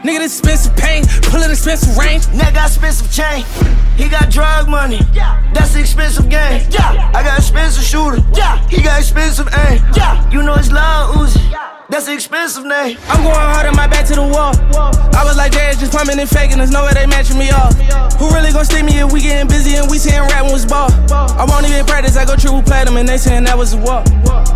nigga, this expensive pain, pullin' expensive range. Nigga got expensive chain. He got drug money. That's the expensive game. Yeah. I got expensive shooter. Yeah. He got expensive aim. Yeah. You know it's loud Uzi. Yeah. That's the expensive name. I'm going hard on my back to the wall. I was like, Dad, just pumping and faking. There's no way they matching me off. Who really gon' stick me if we getting busy and we saying rap when it's ball? I won't even practice. I go triple platinum and they saying that was a walk.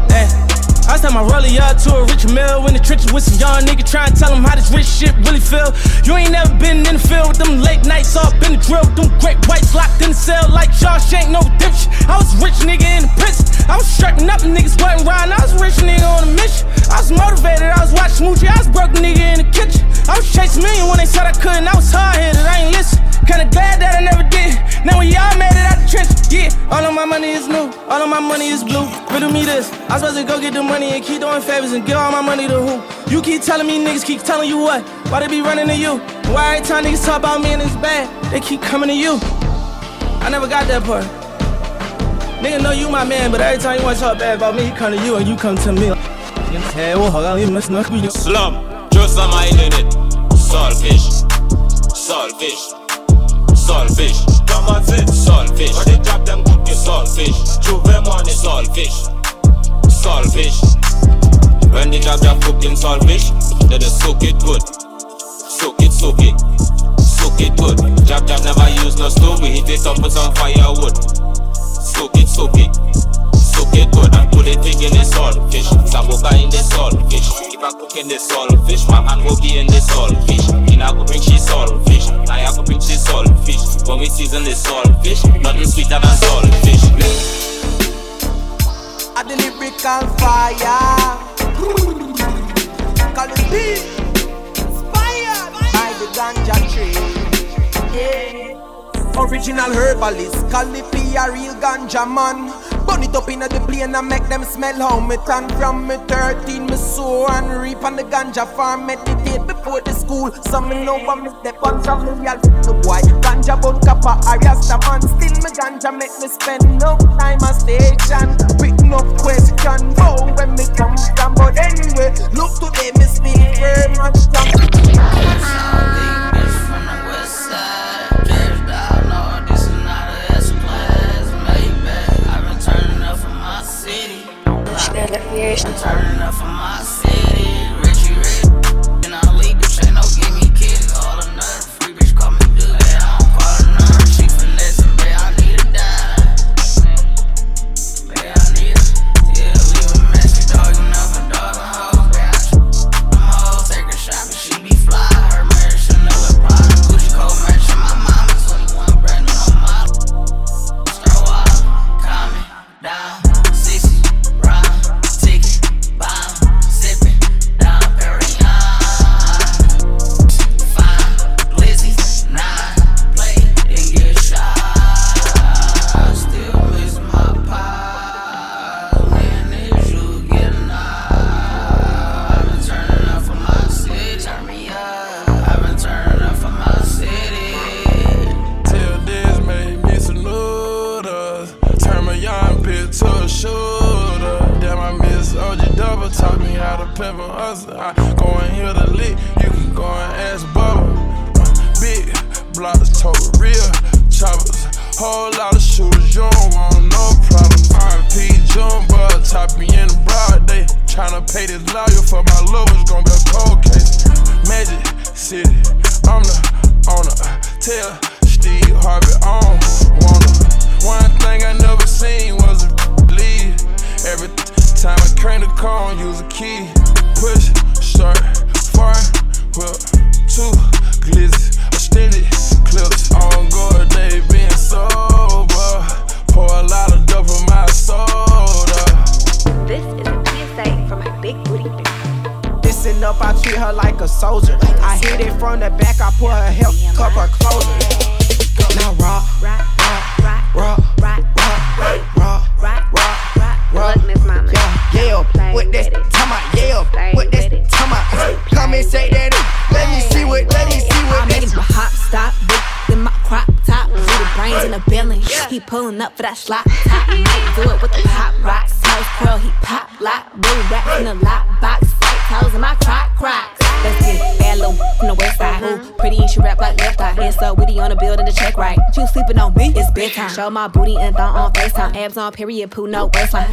Damn. I sent my rollie up to a rich mill in the trenches with some young nigga trying to tell him how this rich shit really feel. You ain't never been in the field with them late nights up in the drill them great whites locked in the cell like Shawshank, no redemption. I was rich nigga in the prison. I was strapping up and niggas wasn't. I was rich nigga on a mission. I was motivated, I was watching Moochie, I was broke nigga in the kitchen. I was chasing million when they said I couldn't. I was hard headed, I ain't listen. Kinda glad that I never did. Now we all made it out the trench, yeah. All of my money is new, all of my money is blue. Riddle me this, I supposed to go get the money and keep doing favors and give all my money to who? You keep telling me niggas keep telling you what? Why they be running to you? Why every time niggas talk about me and it's bad, they keep coming to you? I never got that part. Nigga know you my man, but every time you wanna talk bad about me, he come to you and you come to me. Oh, Slum, just some mind in it. Saltfish, saltfish, saltfish. Come on, fit, saltfish. When they drop them good, you saltfish. Chuve them on the saltfish, saltfish. When they drop that cooking saltfish, they just soak it good. Soak it, soak it, soak it good. Jab jab never use no stove, we heat it up with some firewood. Soak it, soak it, it good and put it in the saltfish. Saboka in the saltfish. If I cook in the saltfish, my hand will be in the saltfish. And I go bring she saltfish. I go bring she saltfish. When we season the saltfish, nothing sweeter than the lyrical fire. Call it. Inspired by the ganja tree. Yeah. Original herbalist, call it a real ganja man. Burn it up in the plane and make them smell how me turn from me 13 me sow and reap on the ganja farm. Meditate before the school some me know what me step on. Some me real the boy ganja bun kappa a rasta man. Still me ganja make me spend no time on station. With no question oh when me come from. But anyway look today me speak very much Turning up for my my booty and thong on FaceTime. Abs on period, poo, no waistline.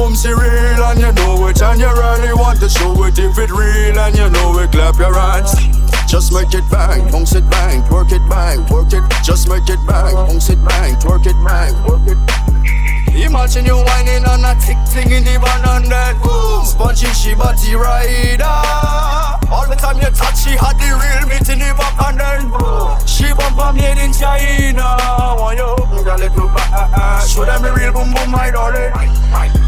Bumsy real and you know it And you really want to show it if it real And you know it, clap your hands just make it bang, bounce it bang, work it bang, work it. Just make it bang, bounce it bang, work it bang, work it. Imagine you whining on a tick thing in the van and then boom, spongy she body rider. All the time you touch, she had the real meat in the back and then boom, she bump on made in China. Want you, little it look back. Show them the real boom boom, my darling.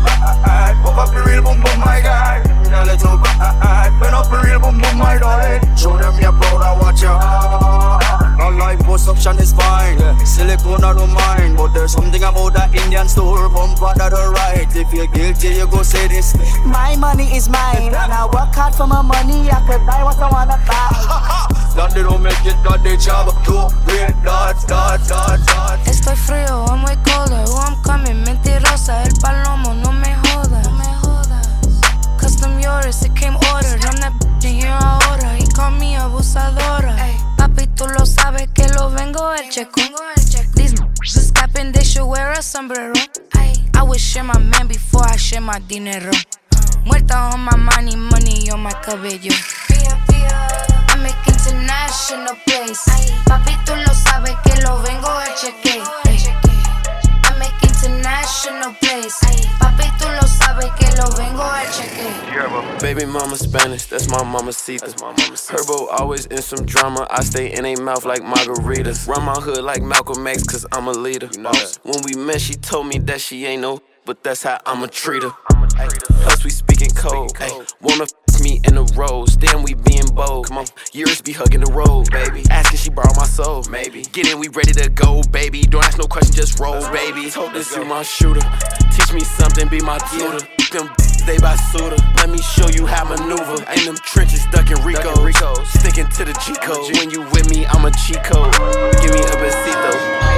Pop up the real boom boom, my guy. Now let's go back. Turn up the real boom boom, my darling. Show them you're proud of what you are. life like most option is fine. Silicone I don't mind, but there's something about that Indian store pump out don't right. If you're guilty, you go say this. My money is mine, and I work hard for my money. I could buy what I wanna buy. that they don't make it, that they job. Two great dots, dots, dots. estoy frío, I'm way colder. Oh, I'm coming, mentirosa. El palomo, no me jodas. No me jodas. Custom yours, it came ordered. I'm that bitch in here ahora. Y con mi abusadora. Ey. Papi, tú lo sabes que lo vengo el checo. These bitches capping, they should wear a sombrero. Ey. I would share my man before I share my dinero. Oh. Muerta on my money, money on my cabello. Pia, pia. international place. Papito lo sabe que lo vengo a cheque. I make international place. Papito lo sabe que lo vengo a cheque. Baby mama Spanish, that's my mama Cita. Herbo always in some drama. I stay in a mouth like margaritas. Run my hood like Malcolm X, cause I'm a leader. You know when we met, she told me that she ain't no, but that's how I'ma treat her. Plus, we speaking code. Ay, wanna me in the rose, then we being bold. Come on, years be hugging the road, baby. Asking she borrow my soul, maybe. Get in, we ready to go, baby. Don't ask no question, just roll, baby. Told this you my shooter. Teach me something, be my tutor. Them they by Suda. Let me show you how maneuver. Ain't them trenches ducking Rico. Sticking to the G code. When you with me, I'm a cheat code. Give me a besito.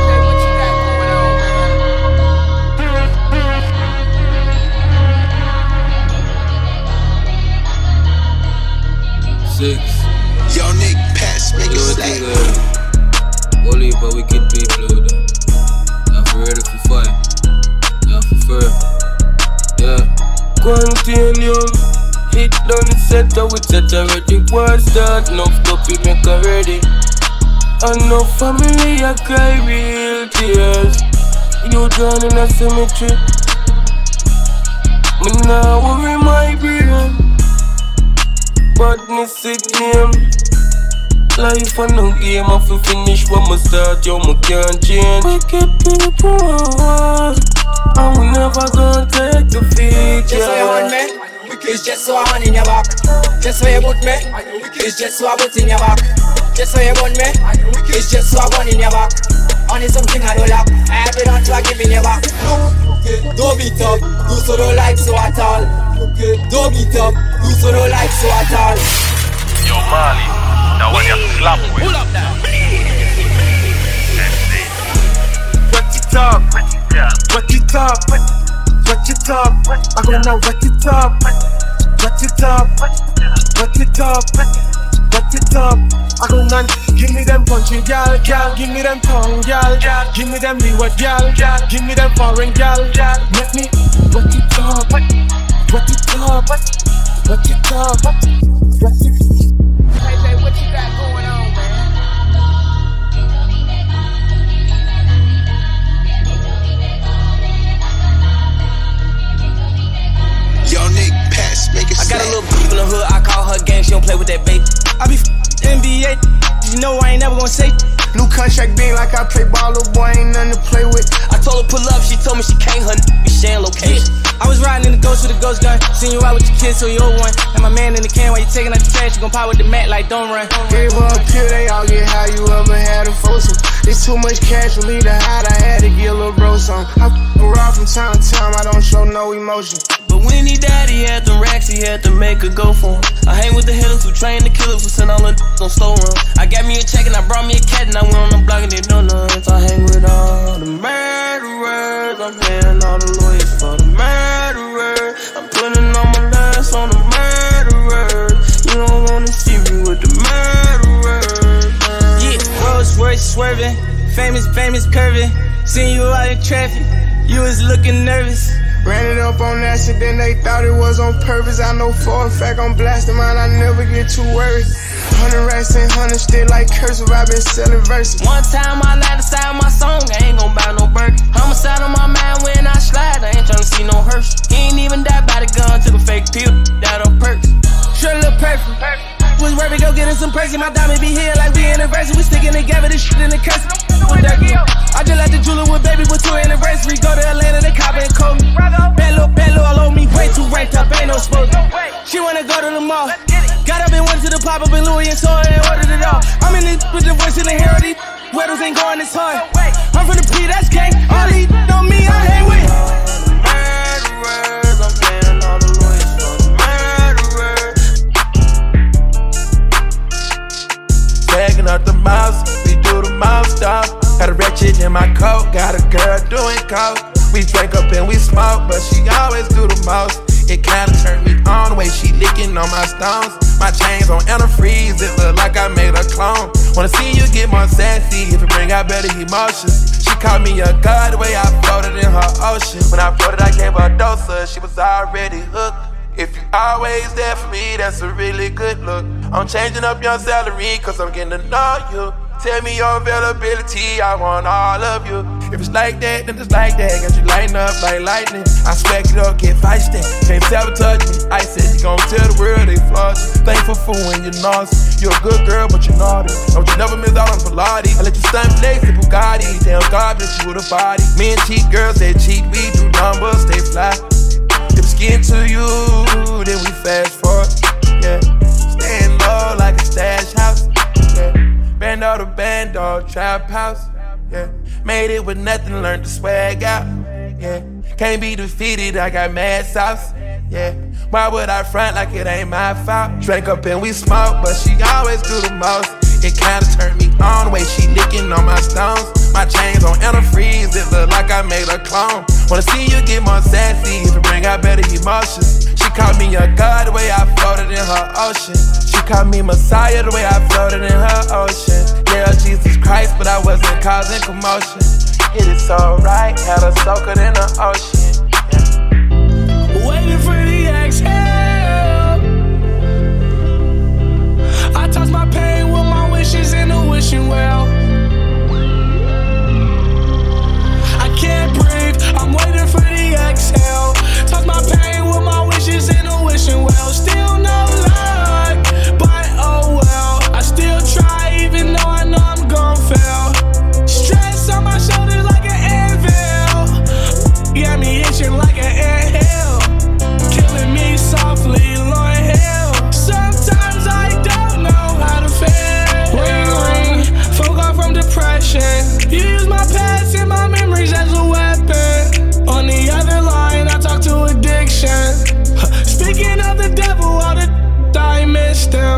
Six. Yo, Nick, pass, make it Blue stack. Uh, Only but we could be blue though. Y'all for ready for fight. Y'all for fur. Yeah. Continuum. Hit down the center with set already. War start, enough copy make already. Enough family, I cry real tears. You drown in a cemetery. Me now worry my brain. Badness sick name. Life a no game, I fi finish when me start, yo, me can't change. Wicked people, I will never gonna take the feature. Just so you want me, it's just so I hand in your back. Just so you put me, it's just so I put in your back. Just so you want me, it's just so I want in your back. Only something I don't like, I have it on to give in your back. Don't beat up, do so don't like so at all. Don't beat up, do so don't like so at all. Yo, Mali, now when you slap with. Pull up now. Wet it up, wet it up, wet it up. I gonna wet it up, wet it up, wet it up, wet it up. I gonna give me them punchy gal, gal. Give me them tongue gal, gal. Give me them leeward gal, gal. Give me them foreign gal, gal. Let me wet it up, wet it up, wet it up, wet it. Hey, hey, what you got going on, man? Yo, Nick, pass, make it I got a little beef in the hood, I call her gang, she don't play with that bait. I be f- NBA, you know I ain't never gonna say. New contract being like I play ball, little boy ain't nothing to play with. I told her pull up, she told me she can't, n- be sharing location. I was riding in the ghost with a ghost gun, seen you out with your kids, so you old one. And my man in the can while you taking out the trash, you gon' pop with the mat like don't run. Gave her a pill, they all get how you ever had a foursome. It's too much cash for me to hide, I had to get a little bro some. I f around from time to time, I don't show no emotion. But when he died, he had them racks, he had to make a go for him. I hang with the hitters who train the killers who send all the on store run. I got me a check and I brought me a cat and I went on the block and they know nuts. I hang with all the murderers, I'm paying all the lawyers for the murderers. I'm putting all my last on the murderers. You don't wanna see me with the murderers. Yeah, Rolls Royce swerving, famous, famous curving. Seen you out in traffic, you was looking nervous. Ran it up on accident, they thought it was on purpose. I know for a fact I'm blasting mine, I never get too worried. Hundred racks and hundred still like cursive, i been selling verses. One time I lied inside my song, I ain't gon' buy no burger. Homicide on my mind when I slide, I ain't tryna see no hearse. He ain't even died by the gun, took a fake pill, died on perks. Sure look perfect. Was worried, go get us some Percy. My diamond be here like we anniversary. We sticking together, this shit in the curse. I just like the jeweler with baby with two anniversary. Go to Atlanta, they cop and call me. Bad little, all on me. Way too ranked up, ain't no smoke. She wanna go to the mall. Got up and went to the pop up in Louis and saw it and ordered it all. I'm in this with the voice in the hair of these. Weddles ain't going this hard. I'm from the P, that's gang. All these on me, I hang with. Bagging up the mouse, we do the mouse stop. Got a ratchet in my coat, got a girl doing coke. We drink up and we smoke, but she always do the most. It kinda turned me on the way she licking on my stones. My chains on antifreeze, it look like I made a clone. Wanna see you get more sassy if it bring out better emotions. She called me a god the way I floated in her ocean. When I floated, I gave her a dose she was already hooked. If you always there for me, that's a really good look. I'm changing up your salary, cause I'm getting to know you. Tell me your availability, I want all of you. If it's like that, then it's like that. Got you lighting up like lightning. I smack it up, get feisty. Can't sabotage me. I said you gon' tell the world they flaws. Thankful for when you're nauseous. You're a good girl, but you're naughty. Don't you never miss out on Pilates. I let you stunt flex the Bugatti. Damn God bless you with a body. Me and cheat girls, they cheat. We do numbers, stay fly. Getting to you, then we fast forward. Yeah. Staying low like a stash house. Yeah. Band all the band dog trap house. Yeah. Made it with nothing, learned to swag out. Yeah. Can't be defeated, I got mad sauce. Yeah. Why would I front like it ain't my fault? Drink up and we smoke, but she always do the most. It kinda turned me on the way she licking on my stones. My chains on antifreeze, it look like I made a clone. Wanna see you get more sassy to bring out better emotions. She called me a god the way I floated in her ocean. She called me Messiah the way I floated in her ocean. Yeah, Jesus Christ, but I wasn't causing commotion. It is alright, had her soaking in the ocean. Waiting for the exhale. I toss my pain wishes in the wishing well. I can't breathe, I'm waiting for the exhale. Toss my pain with my wishes in the wishing well. Still stand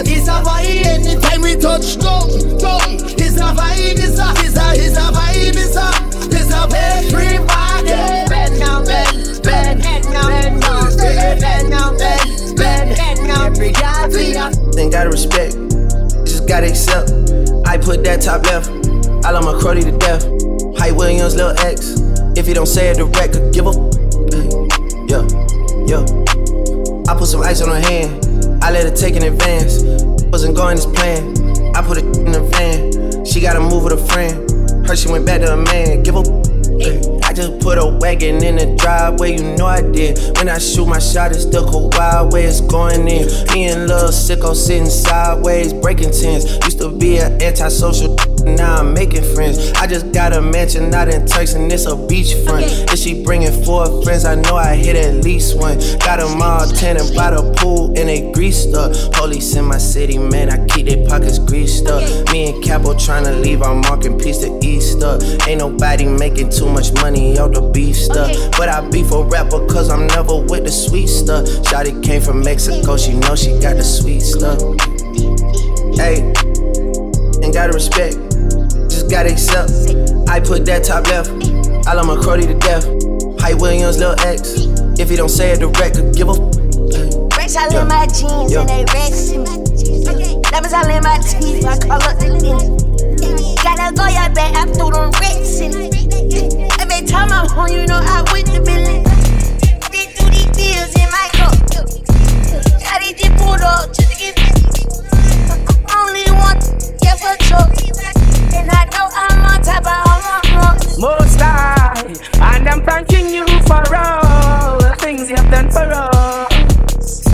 it's a, it's a vibe. Anytime we touch down, down, it's a vibe, it's a, it's a, it's a vibe, it's a, it's a everybody. Bend now, bend, bend, now, bend now, bend now, bend, bend, head now. Every guy be a Then gotta respect, just gotta accept. I put that top left, I love my cruddy to death. Hype Williams, Lil X. If you don't say it direct, could give a. Yeah, yeah. I put some ice on her hand, I let her take in advance. Wasn't going as planned, I put it in the van. She gotta move with a friend. Her she went back to a man, give a. I just put a wagon in the driveway, you know I did. When I shoot my shot, it's the wild way it's going in. Me and Lil Sicko sitting sideways, breaking tens. Used to be an antisocial, now I'm making friends. I just got a mansion out in Turks and it's a beachfront. If she bringing four friends, I know I hit at least one. Got them all tanning by the pool and they greased up. Police in my city, man, I keep their pockets greased up. Me and Capo trying to leave our marking piece to Easter. Ain't nobody making too much money out the beef stuff. But I beef a rapper cause I'm never with the sweet stuff. Shotty came from Mexico, she know she got the sweet stuff. Hey, and gotta respect, gotta accept. I put that top left, I love my Crody to death. Hype Williams, Lil X. If he don't say it direct, could give a. Racks I in my jeans and they my Diamonds all in my teeth, my color Gotta go your back, I threw them in Every time I'm home, you know I with the billion. They do these deals in my cup. Got it just pulled up just to get Only one, yeah, for sure. And I know I'm on top, but I'm Most high, and I'm thanking you for all the things you have done for us.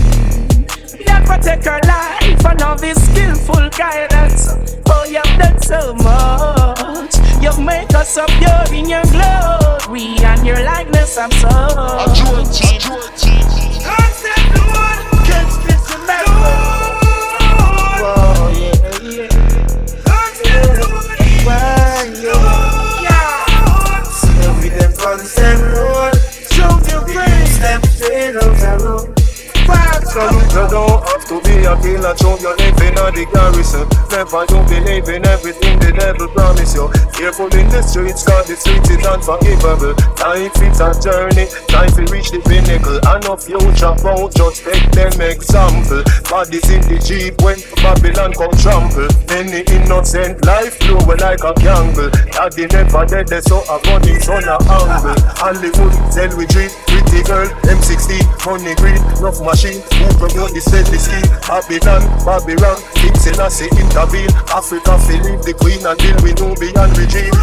Never take our life for all this skillful guidance. Oh, you have done so much. You've made us up your in your glory and your likeness I'm of soul. You don't have to be a killer, show you living on the garrison. Never you believe in everything the devil promise you. Careful in the streets, cause the streets is unforgivable. Life is a journey, time to reach the pinnacle. And no future bound, just take them example. Bodies in the jeep when Babylon come trample. Many innocent life blow like a candle. Daddy never dead, so a running son a angle. Hollywood, sell we dream, pretty girl, M16, money green, enough machine. Promote this deadly scheme? Babylon, Babylon, King Selassie intervene. Africa feel leave the queen and deal with Nubian regime.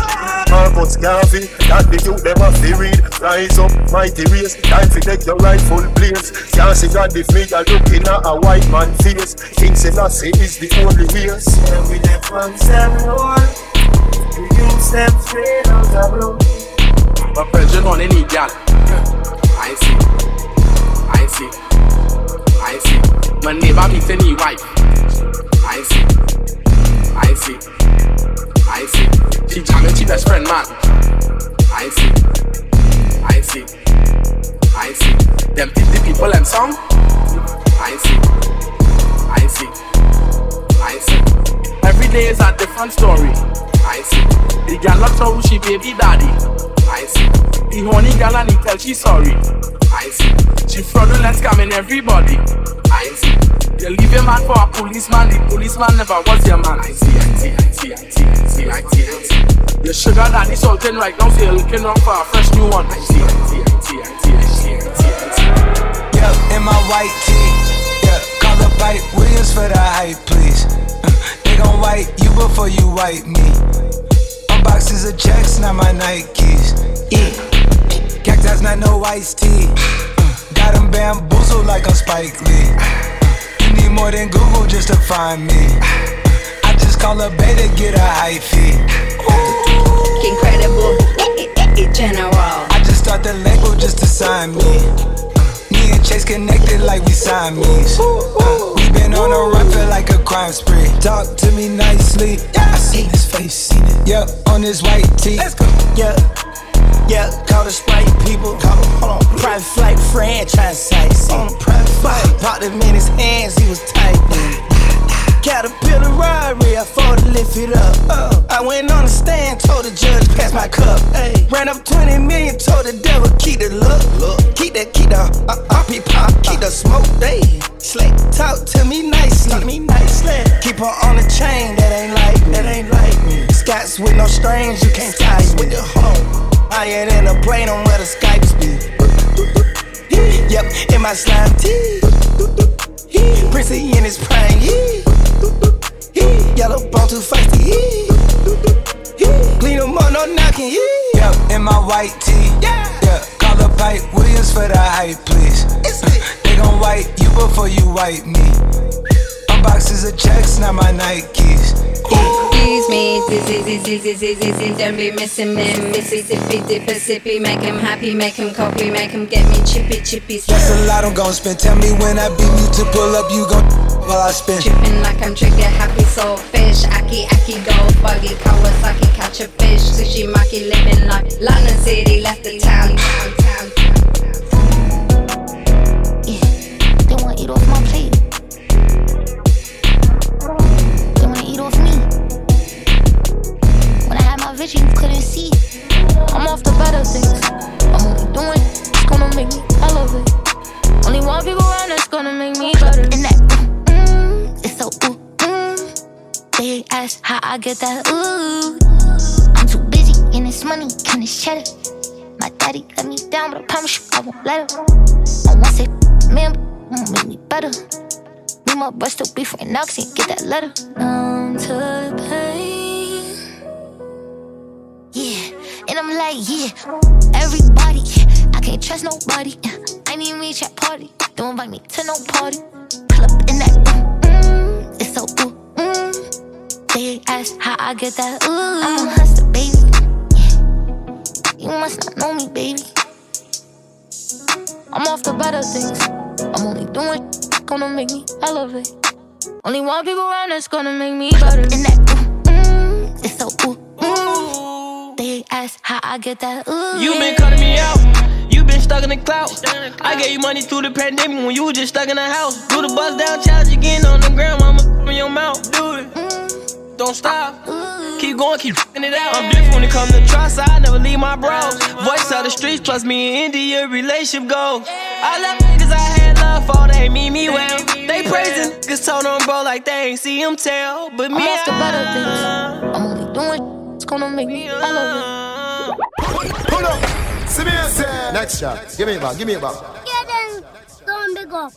Marcus Garvey, that the youth them have to read. Rise up, mighty race, time to take your rightful place. Can't see God if me a looking at a white man face. King Selassie is the only race. We left from seven one. You use them straight out of blue. My pressure on any gal. I see, I see, I see. My neighbor beats any wife. I see, I see, I see. She jamming she best friend man. I see, I see, I see. Them think the people and song. I see, I see, I see. Every day is a different story. I see. The gal not who she baby daddy. I see. The honey gal and he tell she sorry. I see. She fraudulent scamming everybody. I see. You leave your man for a policeman, the policeman never was your man. I see, I see, I see, I see, I see, I see, I see. Your sugar daddy sultan right now, so you're looking wrong for a fresh new one. I see, I see, I see, I see, I see, I see, I see. Yeah, in my white tee. Yeah, call up Hype Williams for the hype, before you wipe me. Unboxes of checks, not my Nikes. Yeah, cactus, not no iced tea. Got 'em bamboozled like I'm Spike Lee. You need more than Google just to find me. I just call a beta, get a high fee. Incredible, general. I just start the label just to sign me. Me connected like we Siamese. Uh, we been on a run, feel like a crime spree. Talk to me nicely. I seen his face, seen it. Yep, on his white tee. Let's go. Yeah, yeah, call the Sprite people. Call him, hold on. Private flight franchise sites. On a private flight. Popped him in his hands, he was tight. Caterpillar robbery, I fought to lift it up. Uh, I went on the stand, told the judge, pass my cup. Ay. Ran up 20 million, told the devil, keep the look. look. Keep that, keep the uh, RP pop, keep the smoke. They slick, talk to me nicely. Talk me nicely. Keep her on the chain, that ain't like. That ain't like me. Scots with no strings, you can't tie with the hold. Higher than a plane on where the Skypes be. Yep, in my slime tee. Prissy in his prime. Yellow bone too feisty. Clean them up, no knocking. Yep, in my white tee. Yeah, yeah. call the Hype Williams for the hype, please. They gon' wipe you before you wipe me. My Unboxes of checks, not my Nikes. Excuse me, dizzy, dizzy, dizzy, dizzy, don't be missing me. Mississippi, dipper, sippy, make him happy, make him copy, make him get me chippy, chippy. That's a lot I'm gon' spend. Tell me when I beat you to pull up, you gon' while I spin. Tripping like I'm trigger happy, soul fish. Aki, aki, go buggy, Kawasaki, catch a fish. Sushi, maki, living like London City, left the town, vision, you couldn't see. I'm off the better things. I'm only doing what's gonna make me elevate. Only one people around that's gonna make me better. And that ooh, mm, it's so ooh, mm. They ask how I get that ooh. I'm too busy in this money, can this cheddar. My daddy let me down, but I promise you I won't let him. I want say, man, won't make me better. Me my still beef right now, cause he get that letter. Numb to the pain. Yeah, and I'm like, yeah, everybody. I can't trust nobody. I need me chat party. Don't invite me to no party. Up in that, mm, mm, it's so ooh, mm. They ask how I get that ooh. I'm a hustler, baby. You must not know me, baby. I'm off the better things. I'm only doing gonna make me elevate. Only one people around that's gonna make me better. And that ooh, mm, it's so ooh, mm. They ask how I get that ooh. You been cutting me out. You been stuck in the cloud. I gave you money through the pandemic when you was just stuck in the house. Do the bust down challenge again on the ground, mama. In your mouth, do it. Mm. Don't stop. Keep going, keep f***ing it out. I'm different when it comes to trust. I never leave my bros. Voice out the streets, plus me and India relationship goals. I love niggas I had love for, they mean me well. They praising, cause told them bro like they ain't see him tell. But me, I'm off the better things. I'm only doing it's gonna make me elevate. Pull up. See me, say. Next shot. Give me it back. Give me it back. Yeah, then. Don't big up.